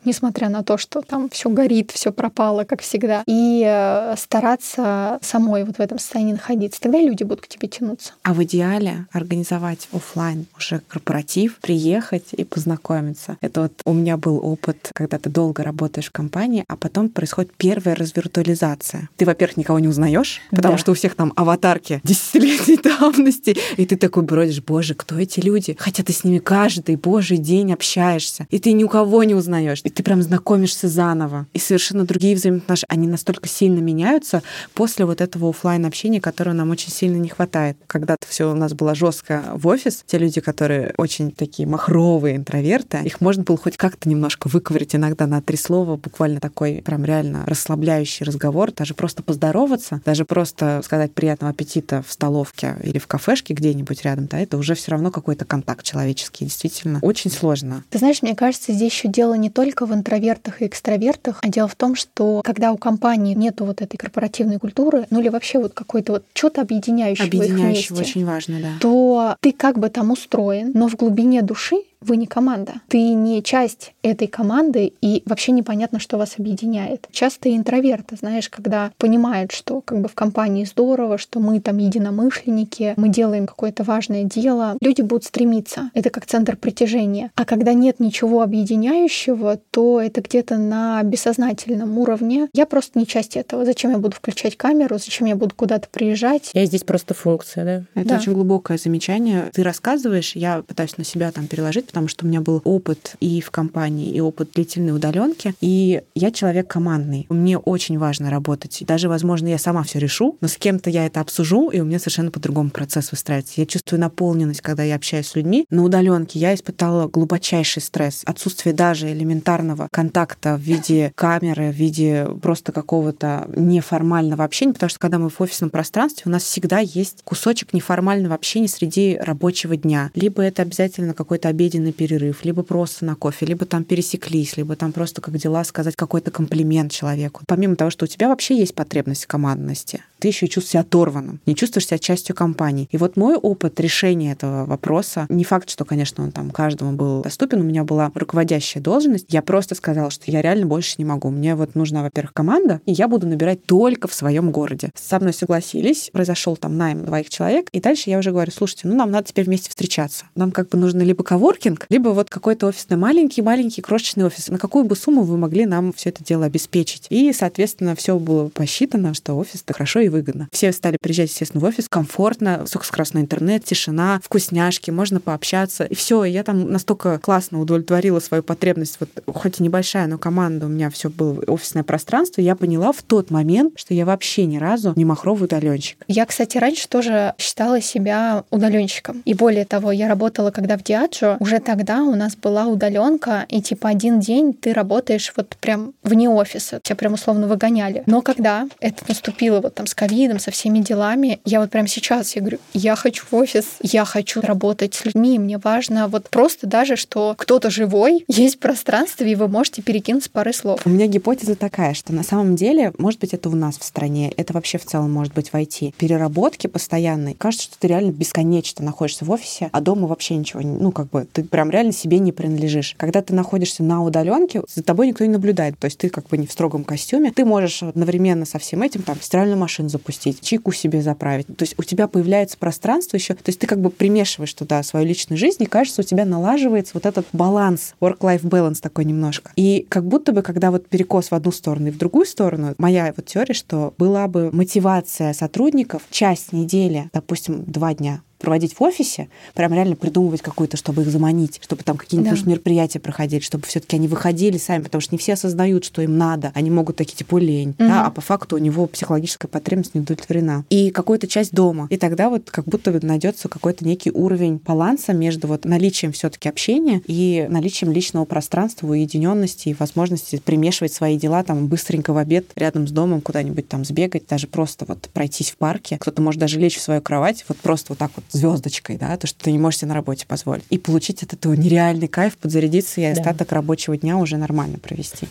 несмотря на то, что там все горит, все пропало, как всегда, и э, стараться самой вот в этом состоянии находиться. Тогда люди будут к тебе тянуться. А в идеале организовать офлайн уже корпоратив, приехать и познакомиться. Это вот у меня был опыт, когда ты долго работаешь в компании, а потом происходит первая развиртуализация. Ты, во-первых, никого не узнаешь, потому да. что у всех там аватарки десятилетий давности. И ты такой бродишь, боже, кто эти люди? Хотя ты с ними каждый божий день общаешься, и ты ни у кого не узнаешь, и ты прям знакомишься заново. И совершенно другие взаимоотношения, они настолько сильно меняются после вот этого офлайн общения, которого нам очень сильно не хватает. Когда-то все у нас было жестко в офис, те люди, которые очень такие махровые интроверты, их можно было хоть как-то немножко выковырить иногда на три слова, буквально такой прям реально расслабляющий разговор, даже просто поздороваться, даже просто сказать приятного аппетита в столовке или в кафешке где-нибудь рядом, да, это уже все равно какой-то контакт человеческий. Действительно, очень сложно. Ты знаешь, мне кажется, здесь еще дело не только в интровертах и экстравертах, а дело в том, что когда у компании нету вот этой корпоративной культуры, ну или вообще вот какой-то вот что-то объединяющего Объединяющего их вместе, очень важно, да. То ты как бы там устроен, но в глубине души вы не команда. Ты не часть этой команды, и вообще непонятно, что вас объединяет. Часто интроверты, знаешь, когда понимают, что как бы в компании здорово, что мы там единомышленники, мы делаем какое-то важное дело, люди будут стремиться. Это как центр притяжения. А когда нет ничего объединяющего, то это где-то на бессознательном уровне. Я просто не часть этого. Зачем я буду включать камеру? Зачем я буду куда-то приезжать? Я здесь просто функция, да? Это Да. очень глубокое замечание. Ты рассказываешь, я пытаюсь на себя там переложить, потому что у меня был опыт и в компании, и опыт длительной удаленки. И я человек командный. Мне очень важно работать. Даже, возможно, я сама все решу, но с кем-то я это обсужу, и у меня совершенно по-другому процесс выстраивается. Я чувствую наполненность, когда я общаюсь с людьми. На удаленке я испытала глубочайший стресс. Отсутствие даже элементарного контакта в виде камеры, в виде просто какого-то неформального общения, потому что когда мы в офисном пространстве, у нас всегда есть кусочек неформального общения среди рабочего дня. Либо это обязательно какой-то обеденный перерыв, либо просто на кофе, либо там пересеклись, либо там просто как дела сказать какой-то комплимент человеку. Помимо того, что у тебя вообще есть потребность командности, ты еще чувствуешь себя оторванным, не чувствуешь себя частью компании. И вот мой опыт решения этого вопроса, не факт, что, конечно, он там каждому был доступен, у меня была руководящая должность, я просто сказала, что я реально больше не могу. Мне вот нужна, во-первых, команда, и я буду набирать только в своем городе. Со мной согласились, произошел там найм двоих человек, и дальше я уже говорю, слушайте, ну нам надо теперь вместе встречаться. Нам как бы нужно либо коворкинг, либо вот какой-то офисный маленький-маленький крошечный офис. На какую бы сумму вы могли нам все это дело обеспечить? И, соответственно, все было посчитано, что офис-то хорошо и выгодно. Все стали приезжать, естественно, в офис, комфортно, высокоскоростной интернет, тишина, вкусняшки, можно пообщаться. И все, я там настолько классно удовлетворила свою потребность, вот хоть и небольшая, но команда, у меня все было офисное пространство, я поняла в тот момент, что я вообще ни разу не махровый удаленщик. Я, кстати, раньше тоже считала себя удаленщиком. И более того, я работала когда в Диаджо, уже тогда у нас была удаленка, и типа один день ты работаешь вот прям вне офиса, тебя прям условно выгоняли. Но когда это наступило вот там с ковидом, со всеми делами, я вот прям сейчас, я говорю, я хочу в офис, я хочу работать с людьми, мне важно вот просто даже, что кто-то живой, есть пространство, и вы можете перекинуть пары слов. У меня гипотеза такая, что на самом деле, может быть, это у нас в стране, это вообще в целом может быть в IT. Переработки постоянной. Кажется, что ты реально бесконечно находишься в офисе, а дома вообще ничего, не- ну, как бы, ты прям реально себе не принадлежишь. Когда ты находишься на удаленке, за тобой никто не наблюдает. То есть ты как бы не в строгом костюме. Ты можешь одновременно со всем этим там стиральную машину запустить, чайку себе заправить. То есть у тебя появляется пространство еще. То есть ты как бы примешиваешь туда свою личную жизнь, и кажется, у тебя налаживается вот этот баланс, work-life balance такой немножко. И как будто бы, когда вот перекос в одну сторону и в другую сторону, моя вот теория, что была бы мотивация сотрудников часть недели, допустим, два дня проводить в офисе, прям реально придумывать какую-то, чтобы их заманить, чтобы там какие-нибудь Да. мероприятия проходили, чтобы все-таки они выходили сами, потому что не все осознают, что им надо. Они могут такие, типа, лень, да, Мгм. а по факту у него психологическая потребность не удовлетворена. И какую-то часть дома. И тогда вот как будто найдется какой-то некий уровень баланса между вот наличием все-таки общения и наличием личного пространства, уединенности и возможности примешивать свои дела там быстренько в обед рядом с домом куда-нибудь там сбегать, даже просто вот пройтись в парке. Кто-то может даже лечь в свою кровать, вот просто вот так вот звездочкой, да, то, что ты не можешь себе на работе позволить. И получить от этого нереальный кайф, подзарядиться и Да. остаток рабочего дня уже нормально провести.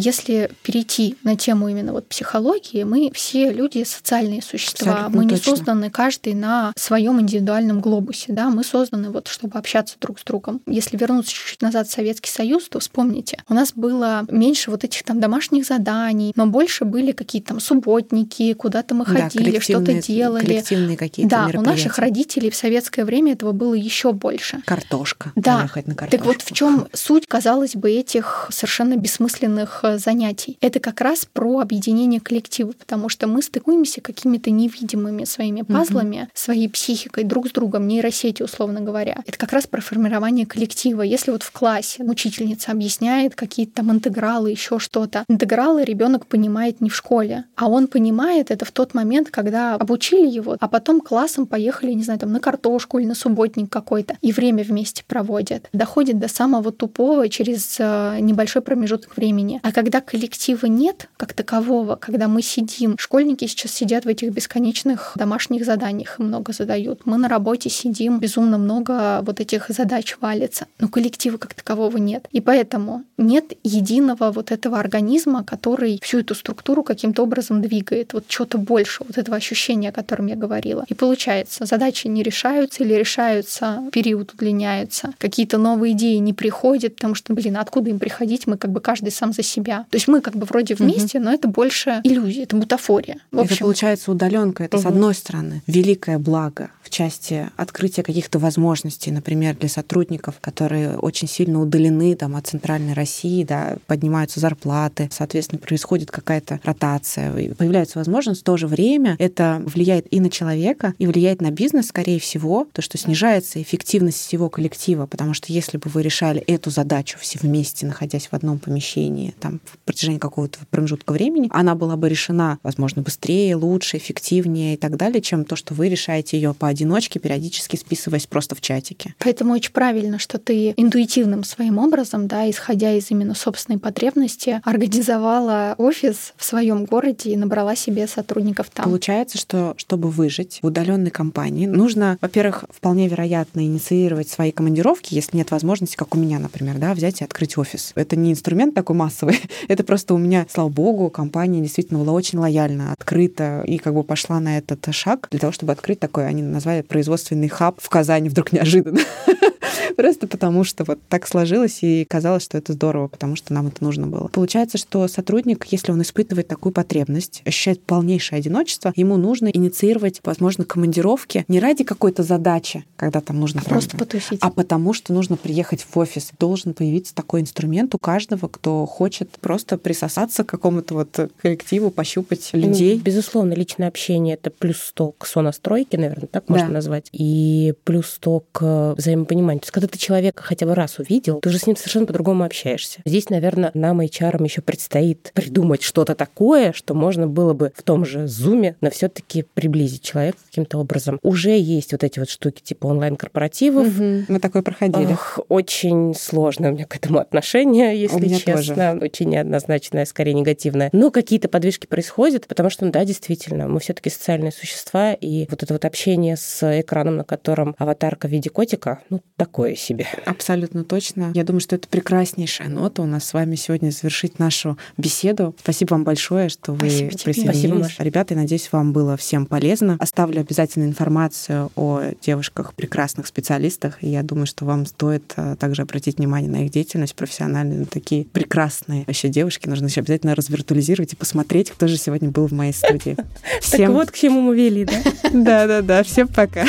Если перейти на тему именно вот психологии, мы все люди социальные существа. Абсолютно мы не точно. созданы каждый на своем индивидуальном глобусе, да, мы созданы вот чтобы общаться друг с другом. Если вернуться чуть-чуть назад в Советский Союз, то вспомните, у нас было меньше вот этих там домашних заданий, но больше были какие-то там субботники, куда-то мы Да, ходили, что-то коллективные- делали. Коллективные какие-то Да, у наших родителей в советское время этого было еще больше. Картошка. Да. Так вот в чем суть, казалось бы, этих совершенно бессмысленных э, занятий? Это как раз про объединение коллектива, потому что мы стыкуемся какими-то невидимыми своими пазлами, своей психикой друг с другом, нейросети, условно говоря. Это как раз про формирование коллектива. Если вот в классе учительница объясняет какие-то там интегралы, еще что-то, интегралы ребенок понимает не в школе, а он понимает это в тот момент, когда обучили его, а потом классом поехали, не знаю, там на картошку или на субботник какой-то, и время вместе проводят. Доходит до самого тупого через э, небольшой промежуток времени. А когда коллектива нет как такового, когда мы сидим, школьники сейчас сидят в этих бесконечных домашних заданиях и много задают. Мы на работе сидим, безумно много вот этих задач валится, но коллектива как такового нет. И поэтому нет единого вот этого организма, который всю эту структуру каким-то образом двигает, вот что-то больше, вот этого ощущения, о котором я говорила. И получается, задачи не решаются или решаются, период удлиняется, какие-то новые идеи не приходят, потому что, блин, откуда им приходить? Мы как бы каждый сам за себя. То есть мы как бы вроде вместе, угу. но это больше иллюзия, это бутафория. В общем, это получается удаленка. Это угу. с одной стороны великое благо в части открытия каких-то возможностей, например, для сотрудников, которые очень сильно удалены там, от центральной России, да, поднимаются зарплаты, соответственно, происходит какая-то ротация, появляется возможность. В то же время это влияет и на человека, и влияет на бизнес, скорее всего, то, что снижается эффективность всего коллектива, потому что если бы вы решали эту задачу все вместе, находясь в одном помещении, там, в протяжении какого-то промежутка времени, она была бы решена, возможно, быстрее, лучше, эффективнее и так далее, чем то, что вы решаете ее по поодиночке, периодически списываясь просто в чатике. Поэтому очень правильно, что ты интуитивным своим образом, да, исходя из именно собственной потребности, организовала офис в своем городе и набрала себе сотрудников там. Получается, что чтобы выжить в удаленной компании, нужно, во-первых, вполне вероятно инициировать свои командировки, если нет возможности, как у меня, например, да, взять и открыть офис. Это не инструмент такой массовый, это просто у меня, слава богу, компания действительно была очень лояльна, открыта и как бы пошла на этот шаг для того, чтобы открыть такой, они назвали производственный хаб в Казани вдруг неожиданно. Просто потому что вот так сложилось и казалось, что это здорово, потому что нам это нужно было. Получается, что сотрудник, если он испытывает такую потребность, ощущает полнейшее одиночество, ему нужно инициировать, возможно, командировки не ради какой-то задачи, когда там нужно просто потусить, а потому что нужно приехать в офис. Должен появиться такой инструмент у каждого, кто хочет просто присосаться к какому-то вот коллективу, пощупать ну, людей. Безусловно, личное общение — это плюс 100 к сонастройке, наверное, так можно да. назвать, и плюс 100 к взаимопониманию. То есть, когда ты человека хотя бы раз увидел, ты уже с ним совершенно по-другому общаешься. Здесь, наверное, нам, HR, еще предстоит придумать что-то такое, что можно было бы в том же зуме, но все-таки приблизить человека каким-то образом. Уже есть вот эти вот штуки типа онлайн-корпоративов. Угу. Мы такое проходили. Ох, очень сложное у меня к этому отношение, если честно. Тоже. Очень неоднозначное, скорее негативное. Но какие-то подвижки происходят, потому что, ну да, действительно, мы все-таки социальные существа, и вот это вот общение с экраном, на котором аватарка в виде котика, ну, такое себе. Абсолютно точно. Я думаю, что это прекраснейшая нота у нас с вами сегодня завершить нашу беседу. Спасибо вам большое, что вы Спасибо присоединились. Спасибо, Маша. Ребята, я надеюсь, вам было всем полезно. Оставлю обязательно информацию о девушках, прекрасных специалистах. И я думаю, что вам стоит а, также обратить внимание на их деятельность профессиональную. Такие прекрасные еще девушки. Нужно еще обязательно развиртуализировать и посмотреть, кто же сегодня был в моей студии. Так вот к чему мы вели, да? Да-да-да. Всем пока.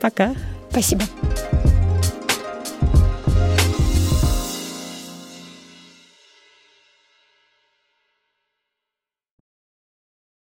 Пока. Спасибо.